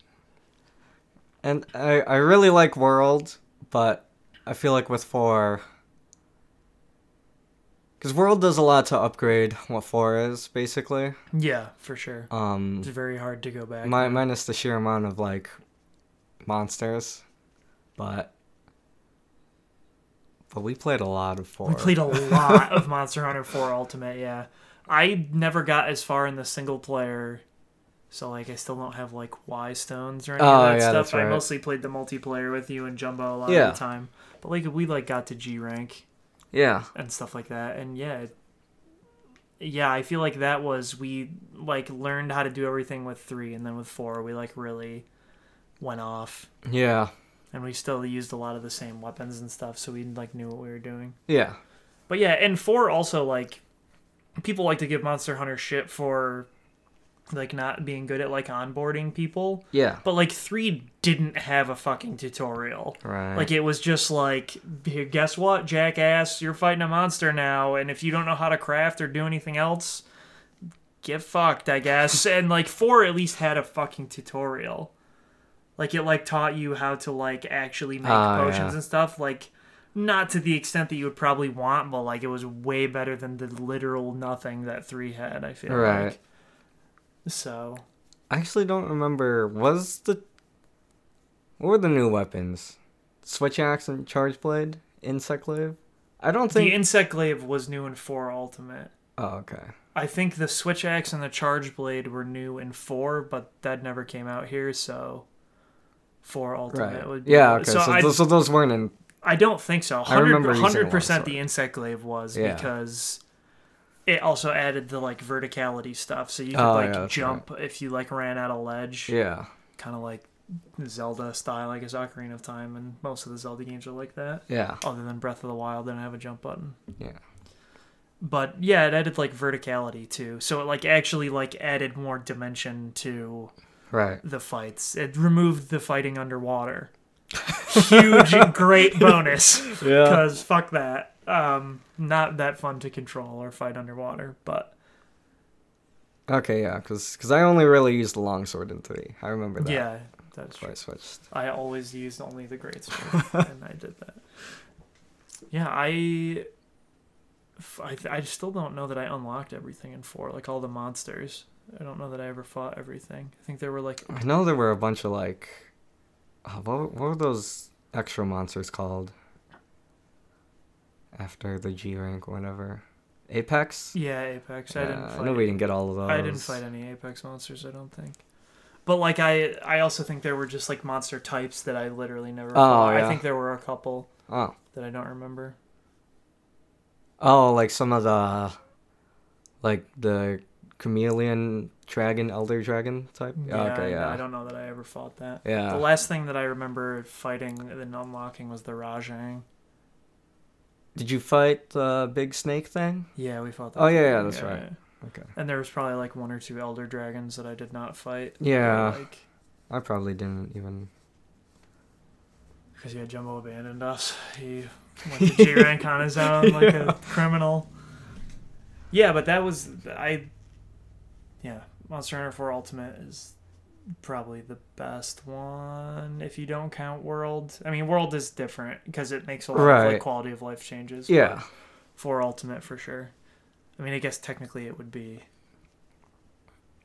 And I I really like World, but I feel like with four. Because World does a lot to upgrade what four is, basically. Yeah, for sure. Um, It's very hard to go back. mi- minus the sheer amount of like monsters, but but we played a lot of four. We played a lot of Monster Hunter 4 Ultimate, yeah. I never got as far in the single player, so like I still don't have like Y stones or any Oh, of that yeah, stuff. that's I mostly played the multiplayer with you and Jumbo a lot Yeah. of the time. But like we like got to G rank yeah, and stuff like that, and yeah, it- yeah, I feel like that was we like learned how to do everything with three, and then with four we like really went off, yeah, and we still used a lot of the same weapons and stuff, so we like knew what we were doing. yeah, But yeah, and four also like people like to give Monster Hunter shit for like not being good at like onboarding people. yeah. But like three didn't have a fucking tutorial. Right. Like it was just like, guess what, jackass? You're fighting a monster now, and if you don't know how to craft or do anything else, get fucked, I guess. and like four at least had a fucking tutorial. Like it like taught you how to like actually make Ah, potions yeah. and stuff. Like not to the extent that you would probably want, but like it was way better than the literal nothing that three had. I feel Right. like. So I actually don't remember. Was the what were the new weapons? Switch axe and charge blade, insect glaive. I don't think the insect glaive was new in four ultimate. oh, okay. I think the switch axe and the charge blade were new in four, but that never came out here, so four ultimate Right. would be Yeah. Okay. So, I, th- so those weren't in. I don't think so. I remember Hundred percent, the insect glaive was Yeah. because it also added the like verticality stuff, so you could Oh, like yeah, that's jump if you like ran out of ledge, Yeah. kind of like Zelda style, I guess Ocarina of Time, and most of the Zelda games are like that. Yeah. Other than Breath of the Wild, didn't have a jump button. Yeah. but yeah it added like verticality too so it like actually like added more dimension to Right. the fights it removed the fighting underwater huge great bonus Yeah. because fuck that um not that fun to control or fight underwater but Okay. Yeah. Because I only really used the longsword in three. I remember that. yeah that's true why I switched. i always used only the great sword and i did that yeah I, I, I still don't know that I unlocked everything in four, like all the monsters. I don't know that I ever fought everything. I think there were like I know there were a bunch of like, uh, what what were those extra monsters called? After the G rank, whatever, Apex. Yeah, Apex. I didn't fight. I know we didn't get all of those. I didn't fight any Apex monsters. I don't think. But like I, I also think there were just like monster types that I literally never. Oh, fought. I think there were a couple Oh, that I don't remember. oh, like some of the, like the chameleon dragon, elder dragon type. Yeah, oh, okay, I- yeah, I don't know that I ever fought that. yeah. The last thing that I remember fighting and unlocking was the Rajang. Did you fight the big snake thing? Yeah, we fought that. Oh, yeah, yeah, that's right. Okay. And there was probably like one or two elder dragons that I did not fight. Yeah. Like, I probably didn't even. because yeah, Jumbo abandoned us. He went to G rank on his own like a criminal. Yeah, but that was I. Yeah, Monster Hunter 4 Ultimate is probably the best one if you don't count World. I mean, World is different because it makes a lot of like quality of life changes. Yeah. For Ultimate for sure. I mean, I guess technically it would be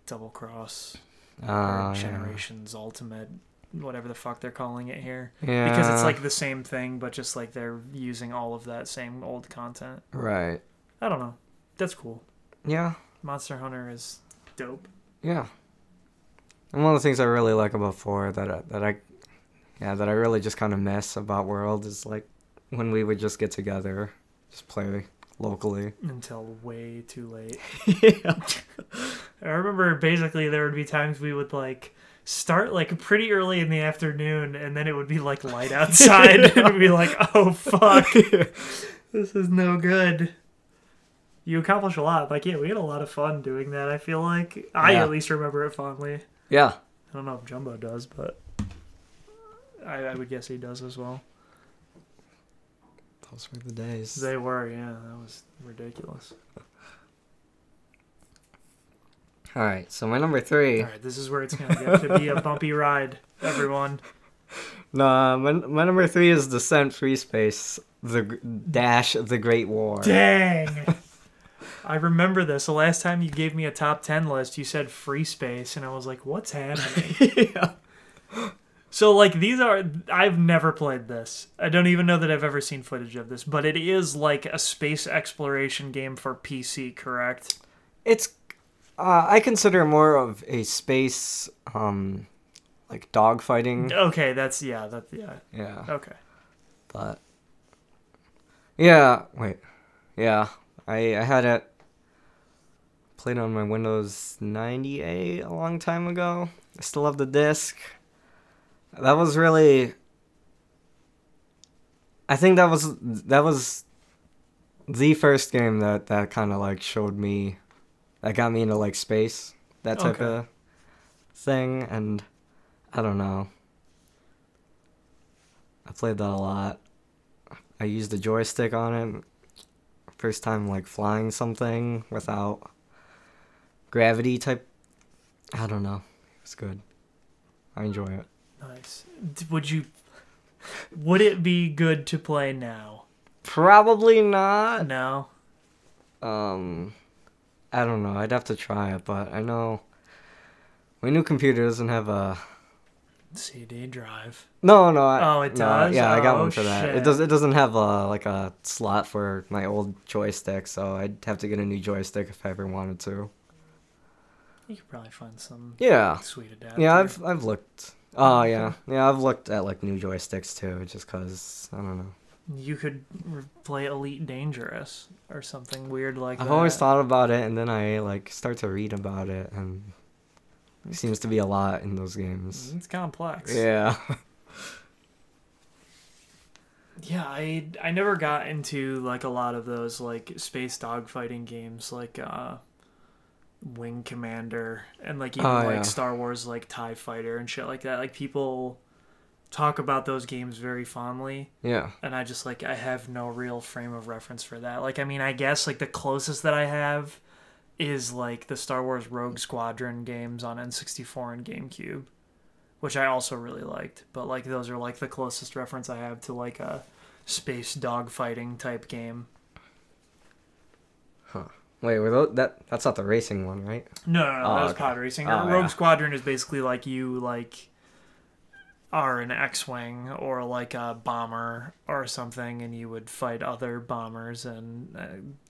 Double Cross Uh, Generations Ultimate, whatever the fuck they're calling it here yeah. because it's like the same thing, but just like they're using all of that same old content. Right. I don't know. That's cool. Yeah. Monster Hunter is dope. Yeah. And one of the things I really like about four that I, that I, yeah, that I really just kind of miss about World is like when we would just get together, just play locally. Until way too late. yeah. I remember basically there would be times we would like start like pretty early in the afternoon and then it would be like light outside and it'd be like, oh fuck. this is no good. You accomplish a lot. Like, yeah, we had a lot of fun doing that, I feel like. I at least remember it fondly. Yeah. I don't know if Jumbo does, but I, I would guess he does as well. Those were the days. They were, yeah. That was ridiculous. All right. So my number three. All right, this is where it's gonna to be a bumpy ride, everyone. No, my, my number three is Descent Free Space, the G- Dash the Great War. Dang. I remember this. The last time you gave me a top 10 list, you said free space, and I was like, what's happening? yeah. so, like, these are. I've never played this. I don't even know that I've ever seen footage of this, but it is like a space exploration game for PC, correct? It's, uh, I consider more of a space, um, like dogfighting. Okay, that's. Yeah, that. Yeah. Yeah. Okay. But, yeah, wait. Yeah, I, I had it played on my Windows 98 a long time ago. I still have the disc. That was really I think that was that was the first game that that kind of like showed me that got me into like space, that type Okay. of thing and I don't know. I played that a lot. I used the joystick on it. First time like flying something without gravity type. I don't know. It's good. I enjoy it. Nice. Would you. Would it be good to play now? Probably not. No. Um, I don't know. I'd have to try it, but I know my new computer doesn't have a. CD drive. No, no. I, Oh, it no, does? Yeah, I got one for that. shit. It does. It doesn't have a like a slot for my old joystick, so I'd have to get a new joystick if I ever wanted to. You could probably find some Yeah. sweet adapter. Yeah, I've I've looked. Oh yeah, yeah. I've looked at like new joysticks too, just cause I don't know. You could play Elite Dangerous or something weird like I've that. always thought about it, and then I like start to read about it, and it seems to be a lot in those games. It's complex. Yeah. Yeah, I I never got into like a lot of those like space dogfighting games like uh Wing Commander and like even Oh, like yeah. Star Wars like TIE Fighter and shit like that. Like people talk about those games very fondly yeah. and I just like I have no real frame of reference for that. Like I mean, I guess like the closest that I have is like the Star Wars Rogue Squadron games on N64 and GameCube, which I also really liked. But like those are like the closest reference I have to like a space dogfighting type game. Wait, were those, that that's not the racing one, right? No, no, no, Oh, that was okay. pod racing. Oh, Rogue yeah. Squadron is basically like you like are an X-wing or like a bomber or something, and you would fight other bombers and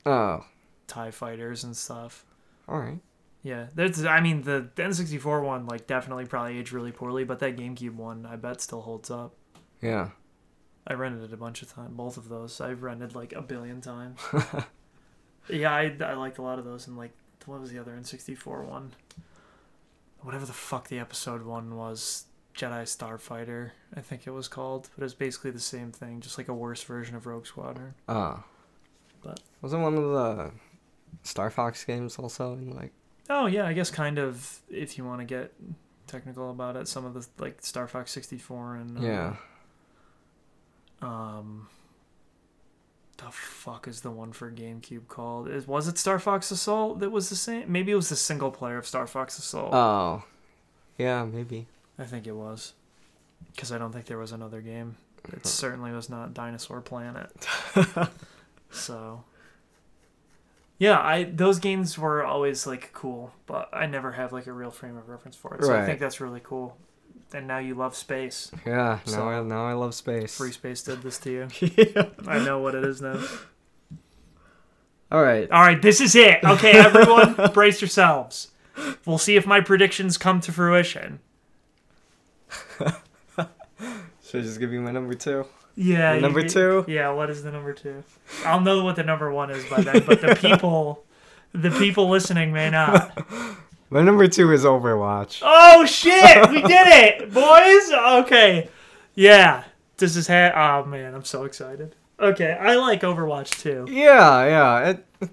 uh, Oh, Tie fighters and stuff. all right. Yeah, there's. I mean, the, the N64 one like definitely probably aged really poorly, but that GameCube one I bet still holds up. Yeah. I rented it a bunch of times. Both of those I've rented like a billion times. yeah, I I liked a lot of those. And like, what was the other N64 one? Whatever the fuck the episode one was, Jedi Starfighter, I think it was called. But it's basically the same thing, just like a worse version of Rogue Squadron. Ah. But- wasn't one of the Star Fox games also in like Oh yeah, I guess kind of if you want to get technical about it, some of the like Star Fox 64 and uh, yeah. Um, the fuck is the one for GameCube called? Is was it Star Fox Assault that was the same? Maybe it was the single player of Star Fox Assault. Oh. Yeah, maybe. I think it was, because I don't think there was another game. It certainly was not Dinosaur Planet. so. Yeah, I those games were always like cool, but I never have like a real frame of reference for it. So I think that's really cool. And now you love space. Yeah, now So- I now I love space. Free Space did this to you. yeah. I know what it is now. All right. All right, this is it. Okay, everyone, brace yourselves. We'll see if my predictions come to fruition. Should I just give you my number two? Yeah. You number get- two? Yeah. What is the number two? I'll know what the number one is by then, but the people, the people listening may not. My number two is Overwatch. Oh shit! We did it, boys. Okay. Yeah. This is ha- Oh man, I'm so excited. Okay, I like Overwatch too. Yeah, yeah. It...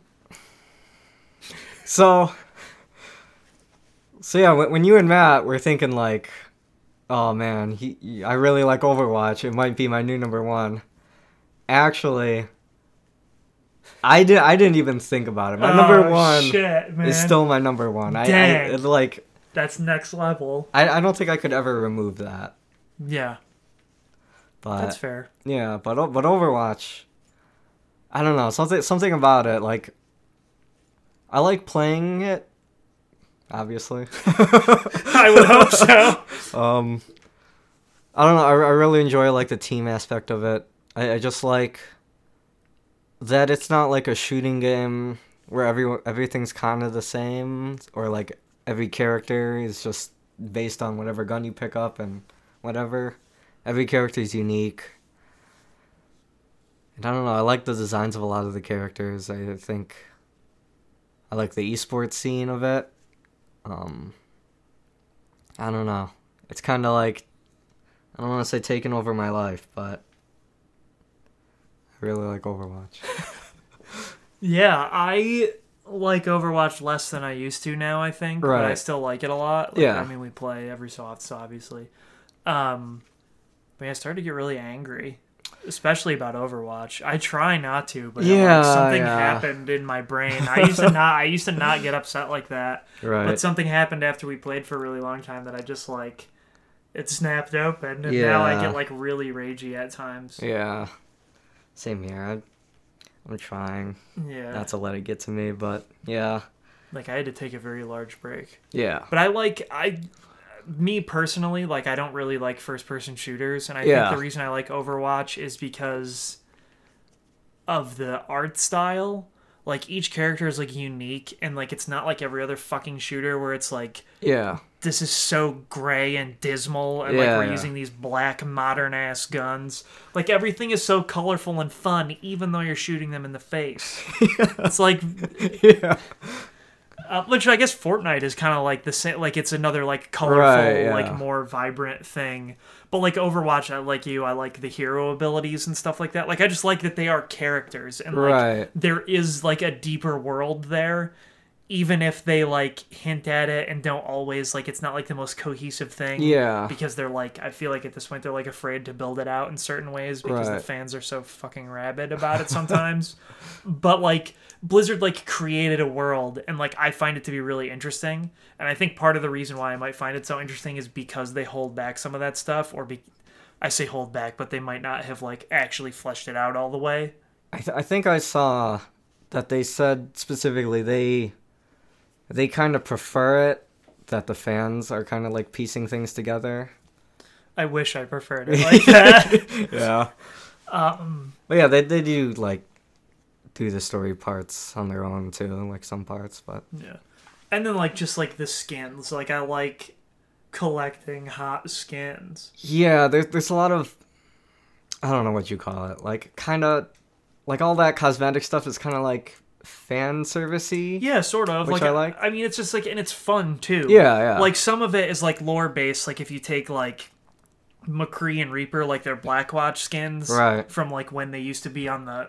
So, so yeah, when, when you and Matt were thinking like, oh man, he, he- I really like Overwatch. It might be my new number one. Actually, I did. I didn't even think about it. My number one Shit, man. is still my number one. I, I like. That's next level. I, I don't think I could ever remove that. Yeah. But That's fair. yeah, but but Overwatch, I don't know something something about it. Like, I like playing it. Obviously, I would hope so. um, I don't know. I, I really enjoy like the team aspect of it. I, I just like that it's not like a shooting game where every everything's kind of the same, or like every character is just based on whatever gun you pick up and whatever. Every character is unique. And I don't know. I like the designs of a lot of the characters. I think I like the esports scene of it. Um, I don't know. It's kind of like I don't want to say taking over my life, but really like Overwatch. Yeah, I like Overwatch less than I used to now. I think, but I still like it a lot. Like, Yeah. I mean, we play every so often, so obviously. Um, but yeah, I started to get really angry, especially about Overwatch. I try not to, but Yeah, like, something yeah. happened in my brain. I used to not. I used to not get upset like that, right. but something happened after we played for a really long time that I just like. It snapped open, and now I get like really ragey at times. yeah. Same here. I, I'm trying Yeah, not to let it get to me, but yeah. like I had to take a very large break. Yeah. But I like I me personally, like I don't really like first person shooters and I Yeah. think the reason I like Overwatch is because of the art style. Like each character is like unique and like it's not like every other fucking shooter where it's like Yeah. This is so gray and dismal and like we're using these black modern ass guns. Like everything is so colorful and fun even though you're shooting them in the face. It's like yeah. uh, which I guess Fortnite is kind of like the same. Like it's another like colorful, Right, yeah. like more vibrant thing. But like Overwatch, I like you. I like the hero abilities and stuff like that. Like I just like that they are characters and like Right. there is like a deeper world there. Even if they like hint at it and don't always like, it's not like the most cohesive thing. Yeah. Because they're like, I feel like at this point they're like afraid to build it out in certain ways because the fans are so fucking rabid about it sometimes. but like Blizzard like created a world and like I find it to be really interesting. And I think part of the reason why I might find it so interesting is because they hold back some of that stuff or be I say hold back, but they might not have like actually fleshed it out all the way. I, th- I think I saw that they said specifically they they kind of prefer it that the fans are kind of like piecing things together. I wish I preferred it like that. Yeah. um But yeah, they they do like do the story parts on their own too, like some parts, but Yeah. And then like just like the skins. Like I like collecting hot skins. yeah, there's there's a lot of I don't know what you call it, like kind of like all that cosmetic stuff is kind of like fan servicey. Yeah, sort of. Which like I like. I mean it's just like and it's fun too. Yeah, yeah. Like some of it is like lore based, like if you take like McCree and Reaper, like their Blackwatch skins Right. from like when they used to be on the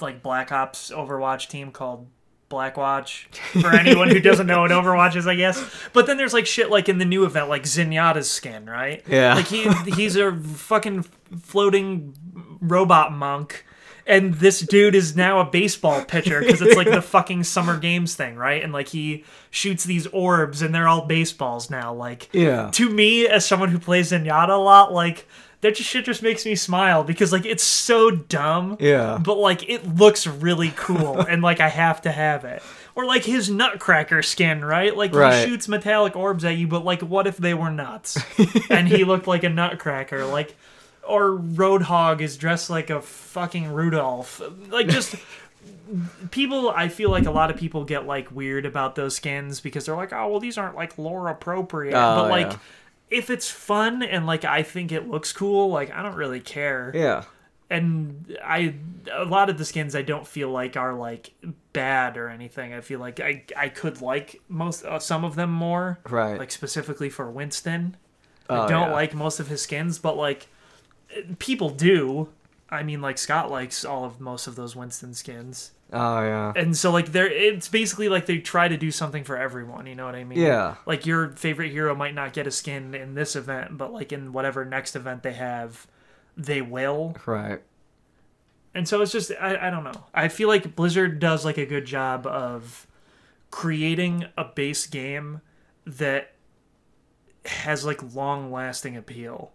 like Black Ops Overwatch team called Blackwatch. For anyone who doesn't know what Overwatch is, I guess. But then there's like shit like in the new event, like Zenyatta's skin, right? Yeah. Like he he's a fucking floating robot monk. And this dude is now a baseball pitcher because it's like the fucking summer games thing, right? And like he shoots these orbs and they're all baseballs now. Like Yeah. to me as someone who plays Zenyatta a lot, like that just shit just makes me smile because like it's so dumb. Yeah. But like it looks really cool and like I have to have it. Or like his nutcracker skin, right? Like Right. he shoots metallic orbs at you, but like what if they were nuts? and he looked like a nutcracker, like or Roadhog is dressed like a fucking Rudolph. Like just people I feel like a lot of people get like weird about those skins because they're like, "Oh, well these aren't like lore appropriate." Oh, but like yeah. if it's fun and like I think it looks cool, like I don't really care. Yeah. And I a lot of the skins I don't feel like are like bad or anything. I feel like I I could like most uh, some of them more. Right. Like specifically for Winston. Oh, I don't yeah. like most of his skins, but like people do. I mean, like Scott likes all of most of those Winston skins, Oh yeah. and so like they're it's basically like they try to do something for everyone. You know what I mean? Yeah. Like your favorite hero might not get a skin in this event, but like in whatever next event they have, they will. Right. And so it's just I, I don't know. I feel like Blizzard does like a good job of creating a base game that has like long lasting appeal.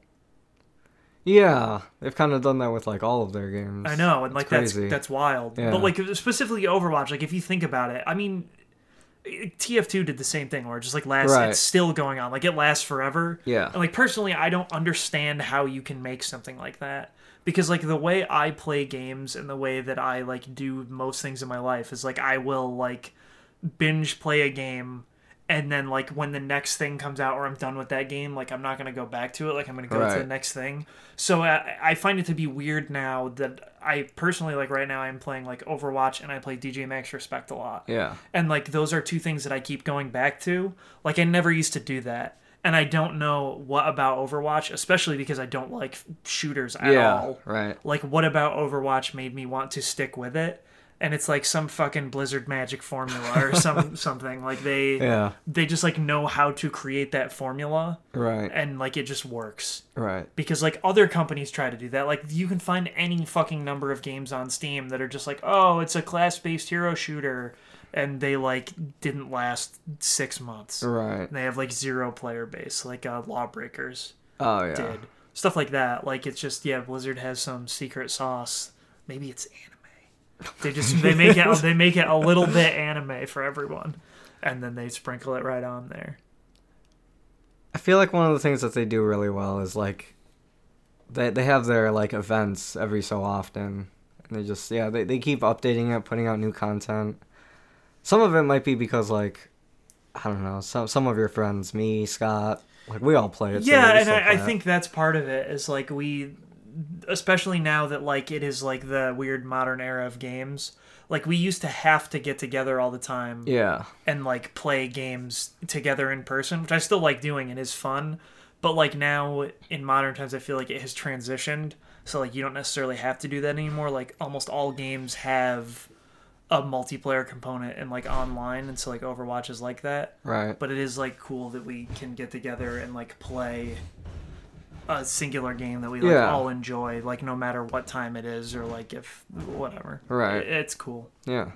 Yeah, they've kind of done that with like all of their games. I know, and like that's crazy. that's wild. Yeah. But like specifically Overwatch, like if you think about it, I mean, TF2 did the same thing, where just like last Right. It's still going on, like it lasts forever. Yeah. And like personally, I don't understand how you can make something like that because like the way I play games and the way that I like do most things in my life is like I will like binge play a game and then like when the next thing comes out or I'm done with that game, like I'm not gonna go back to it. Like I'm gonna go to the next thing. So I, I find it to be weird now that I personally like right now I'm playing like Overwatch and I play DJ Max Respect a lot Yeah. and like those are two things that I keep going back to. Like I never used to do that, and I don't know what about Overwatch, especially because I don't like shooters at yeah. all. Right. Like what about Overwatch made me want to stick with it? And it's like some fucking Blizzard magic formula or some something like they Yeah. they just like know how to create that formula Right. and like it just works Right. because like other companies try to do that like you can find any fucking number of games on steam that are just like oh it's a class-based hero shooter and they like didn't last six months Right. and they have like zero player base like uh, lawbreakers Oh yeah. did stuff like that like it's just yeah blizzard has some secret sauce maybe it's anime they just they make it they make it a little bit anime for everyone and then they sprinkle it right on there I feel like one of the things that they do really well is like they they have their like events every so often and they just yeah, they they keep updating it, putting out new content. Some of it might be because like I don't know, some some of your friends, me, Scott, like we all play it. so yeah we and I, I think that's part of it is like we especially now that like it is like the weird modern era of games like we used to have to get together all the time Yeah. and like play games together in person which i still like doing and is fun. But like now in modern times i feel like it has transitioned. So like you don't necessarily have to do that anymore. Like almost all games have a multiplayer component and like online. And so like overwatch is like that. Right. but it is like cool that we can get together and like play a singular game that we like Yeah. all enjoy like no matter what time it is or like if whatever Right. It- it's cool Yeah.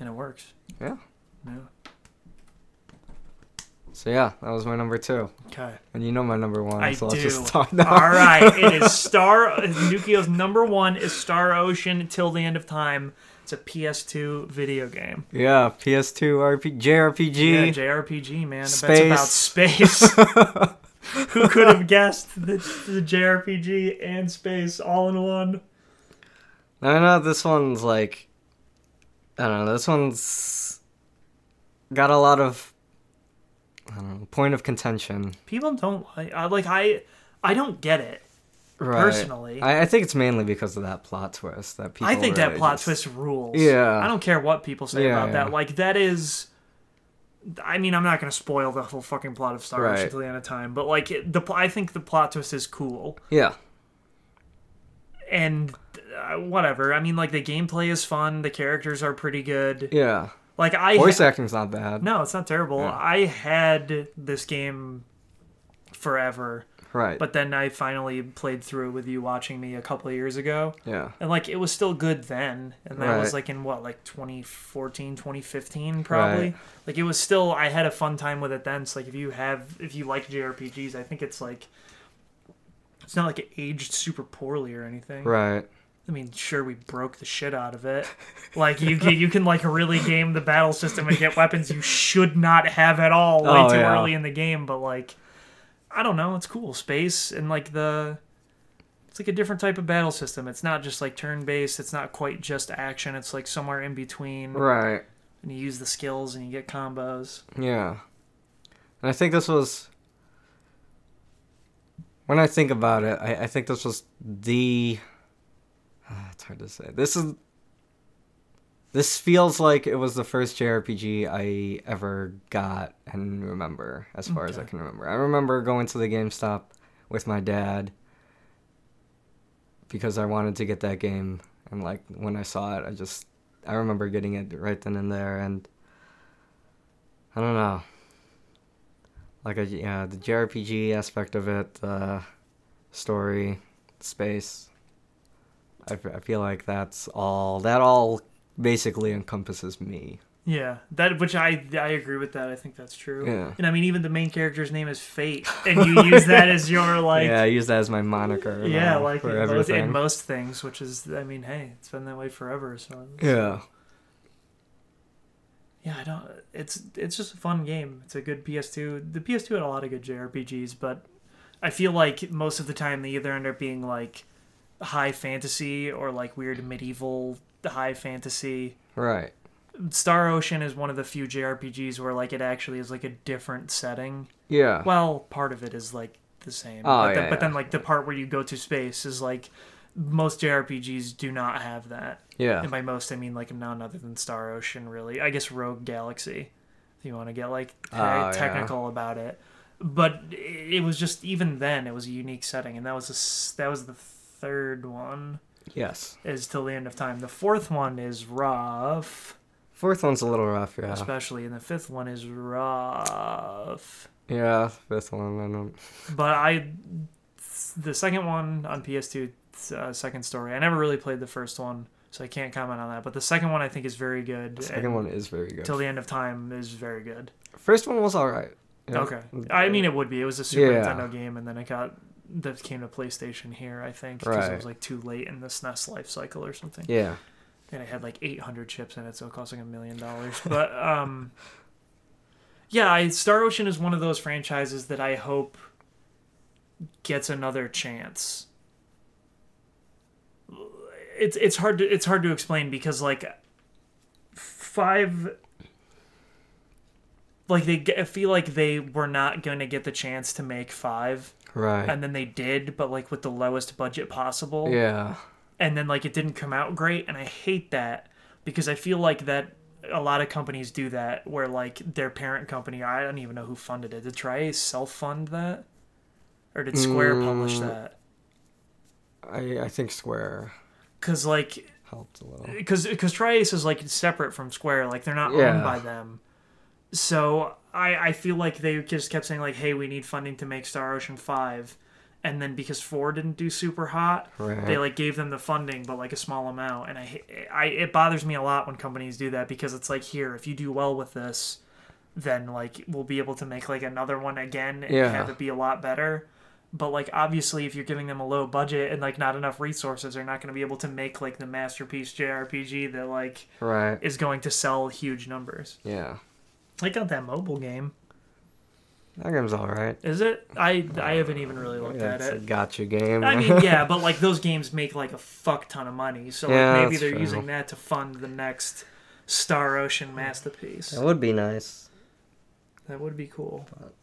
and it works Yeah. yeah So yeah, that was my number two. okay And you know my number one, I so do. let's just talk now. all right it is star nukio's number one is star ocean till the end of time it's a ps2 video game Yeah, PS2 RP JRPG. yeah jrpg man It's Space. about space who could have guessed the, the jrpg and space all in one I know this one's like I don't know, this one's got a lot of I don't know, point of contention. people don't like I like I I don't get it. Right. Personally. I, I think it's mainly because of that plot twist that people I think that plot just- twist rules. Yeah. I don't care what people say Yeah, about yeah. that. Like that is I mean, I'm not going to spoil the whole fucking plot of Star Wars Right. until the end of time, but like it, the I think the plot twist is cool Yeah. and uh, whatever. I mean, like the gameplay is fun, the characters are pretty good. Yeah. Like I Voice acting's not bad. No, it's not terrible. Yeah. I had this game forever, Right. but then I finally played through with you watching me a couple of years ago. yeah. And like it was still good then. And that was like in what, like 2014, 2015 probably. Right. Like it was still I had a fun time with it then. So like if you have if you like JRPGs, I think it's like it's not like it aged super poorly or anything. Right. I mean, sure we broke the shit out of it. Like you can, you can like really game the battle system and get weapons you should not have at all way Oh, too yeah. early in the game, but like I don't know, it's cool. Space and like the it's like a different type of battle system. It's not just like turn based, it's not quite just action, it's like somewhere in between. Right. And you use the skills and you get combos. Yeah. And I think this was when I think about it, I, I think this was the Ah, it's hard to say. This is this feels like it was the first JRPG I ever got and remember, as far as I can remember. I remember going to the GameStop with my dad because I wanted to get that game and like when I saw it I just I remember getting it right then and there and I don't know. Like a yeah, the JRPG aspect of it, the story, space. I, f- I feel like that's all. That all basically encompasses me. Yeah, that which I I agree with that. I think that's true. Yeah. And I mean, even the main character's name is Fate, and you use that as your like. yeah, I use that as my moniker. Yeah, like for in in most things, which is, I mean, hey, it's been that way forever. So yeah, yeah, I don't. It's it's just a fun game. It's a good PS2. The PS2 had a lot of good JRPGs, but I feel like most of the time they either end up being like high fantasy or like weird medieval high fantasy. right. Star Ocean is one of the few JRPGs where like it actually is like a different setting. Yeah. Well, part of it is like the same. Oh, but, then, yeah, but then like the part where you go to space is like most JRPGs do not have that. yeah. And by most I mean like none other than Star Ocean really. I guess Rogue Galaxy. If you want to get like Oh, yeah. technical about it. But it was just even then it was a unique setting and that was the s- that was the third one Yes. is till the end of time. The fourth one is rough, Fourth one's a little rough. Yeah. especially and the fifth one is rough. Yeah. Fifth one. I don't. But I, the second one on PS2, uh, second story. I never really played the first one, so I can't comment on that. But the second one I think is very good. The second one is very good. till the end of time is very good. First one was alright. Yeah. Okay, I mean it would be. It was a Super Yeah. Nintendo game, and then it got that came to PlayStation here. I think because it was like too late in the SNES life cycle or something. Yeah. and it had like 800 chips in it, so it cost like a million dollars. But um, yeah, I, Star Ocean is one of those franchises that I hope gets another chance. It's it's hard to it's hard to explain because like five like they I feel like they were not going to get the chance to make five Right. and then they did but like with the lowest budget possible yeah. and then like it didn't come out great and i hate that because i feel like that a lot of companies do that where like their parent company i don't even know who funded it did try self-fund that or did square publish Mm. that I I think Square because like helped a little. because because tri-Ace is like separate from Square, like they're not Yeah. owned by them. So I I feel like they just kept saying like, hey, we need funding to make Star Ocean five, and then because four didn't do super hot, Right. they like gave them the funding, but like a small amount, and I I it bothers me a lot when companies do that because it's like here, if you do well with this, then like we'll be able to make like another one again and Yeah. have it be a lot better. But like obviously, if you're giving them a low budget and like not enough resources, they're not going to be able to make like the masterpiece JRPG that like Right. is going to sell huge numbers. Yeah. I got that mobile game. That game's alright. Is it? I I haven't even really looked Yeah, at it's a it. gacha game. I mean, yeah, but like those games make like a fuck ton of money, so like Yeah, maybe they're true. using that to fund the next Star Ocean masterpiece. that would be nice. That would be cool. But-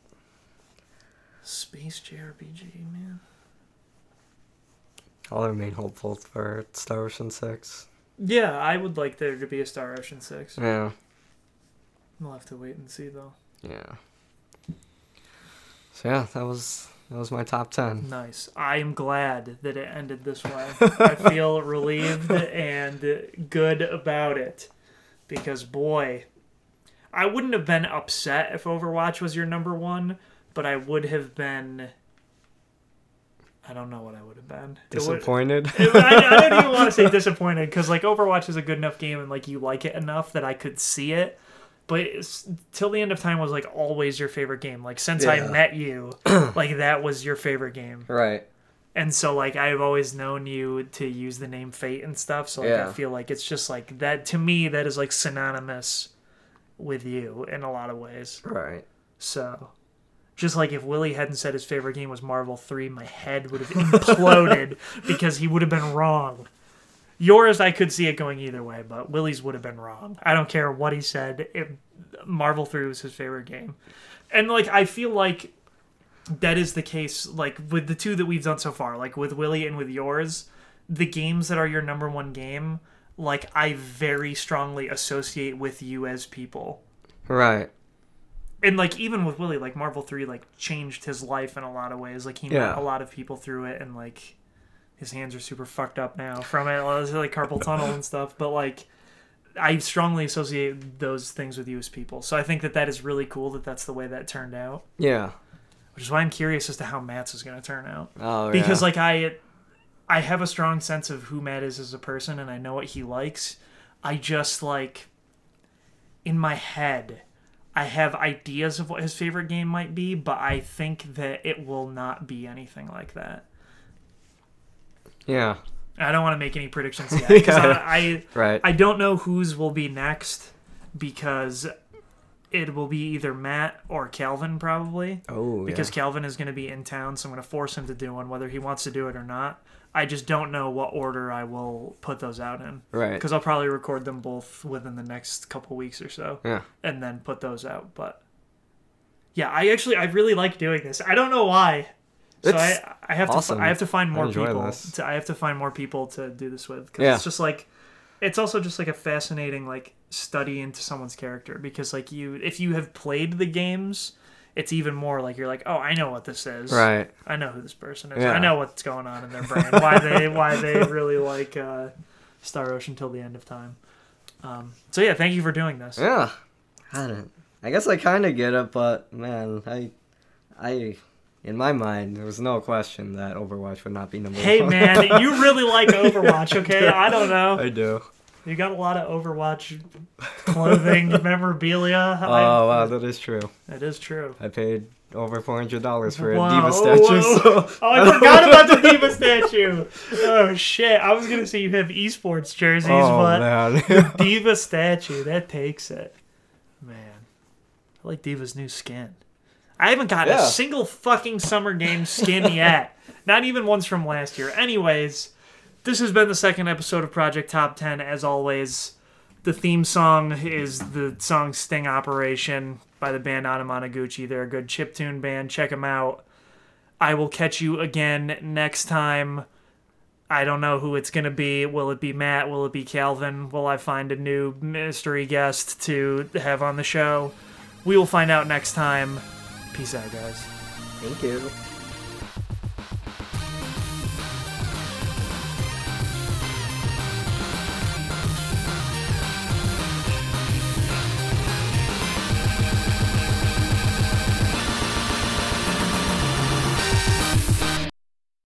Space JRPG, man. All our main hopeful for Star Ocean Six. Yeah, I would like there to be a Star Ocean six. Yeah. We'll have to wait and see though. Yeah. So yeah, that was that was my top ten. Nice. I am glad that it ended this way. I feel relieved and good about it. Because, boy, I wouldn't have been upset if Overwatch was your number one, but I would have been. I don't know what I would have been. Would- Disappointed. it- I, I don't even want to say disappointed because, like, Overwatch is a good enough game and, like, you like it enough that I could see it. But till the end of time was like always your favorite game. Like since I met you, like that was your favorite game. right. And so like I've always known you to use the name Fate and stuff, so like Yeah. I feel like it's just like that to me that is like synonymous with you in a lot of ways. Right. So just like if Willie hadn't said his favorite game was Marvel 3, my head would have imploded because he would have been wrong. Yours I could see it going either way, but Willie's would have been wrong. I don't care what he said. If Marvel 3 was his favorite game. And like I feel like that is the case like with the two that we've done so far like with willie and with yours the games that are your number one game like i very strongly associate with you as people Right. and like even with willie like marvel 3 like changed his life in a lot of ways like he met a lot of people through it and like his hands are super fucked up now from it it's like carpal tunnel and stuff but like i strongly associate those things with you as people so i think that that is really cool that that's the way that turned out Yeah. which is why i'm curious as to how matt's is going to turn out Oh yeah. because like I I have a strong sense of who Matt is as a person and I know what he likes. I just like in my head, I have ideas of what his favorite game might be, but I think that it will not be anything like that. Yeah. I don't want to make any predictions yet because Yeah. I, I Right. I don't know whose will be next because it will be either Matt or Calvin probably oh, because yeah. Calvin is going to be in town, so I'm going to force him to do one whether he wants to do it or not. I just don't know what order I will put those out in right. because I'll probably record them both within the next couple weeks or so Yeah. and then put those out. But yeah, I actually I really like doing this. I don't know why. So I I have awesome. to I have to find more people. this. To, I have to find more people to do this with because Yeah. it's just like it's also just like a fascinating like study into someone's character because like you if you have played the games it's even more like you're like oh I know what this is Right. I know who this person is Yeah. I know what's going on in their brain why they why they really like uh, Star Ocean till the end of time um, so yeah thank you for doing this Yeah. I don't. I guess I kind of get it, but man, I, I, in my mind, there was no question that Overwatch would not be number Hey one. Hey man, you really like Overwatch, okay? I don't know. I do. You got a lot of Overwatch clothing, memorabilia. Oh I- wow, that is true. That is true. I paid over four hundred dollars for Wow. a D.Va statue. So Oh, I forgot about the D.Va statue. Oh shit! I was gonna say you have esports jerseys, oh but man. D.Va statue that takes it. Man, I like D.Va's new skin. I haven't gotten a single fucking summer game skin yet. Not even ones from last year. Anyways, this has been the second episode of Project Top 10. As always, the theme song is the song Sting Operation by the band Anamanaguchi. They're a good chiptune band. Check them out. I will catch you again next time. I don't know who it's going to be. Will it be Matt? Will it be Calvin? Will I find a new mystery guest to have on the show? We will find out next time. Peace out, guys. Thank you.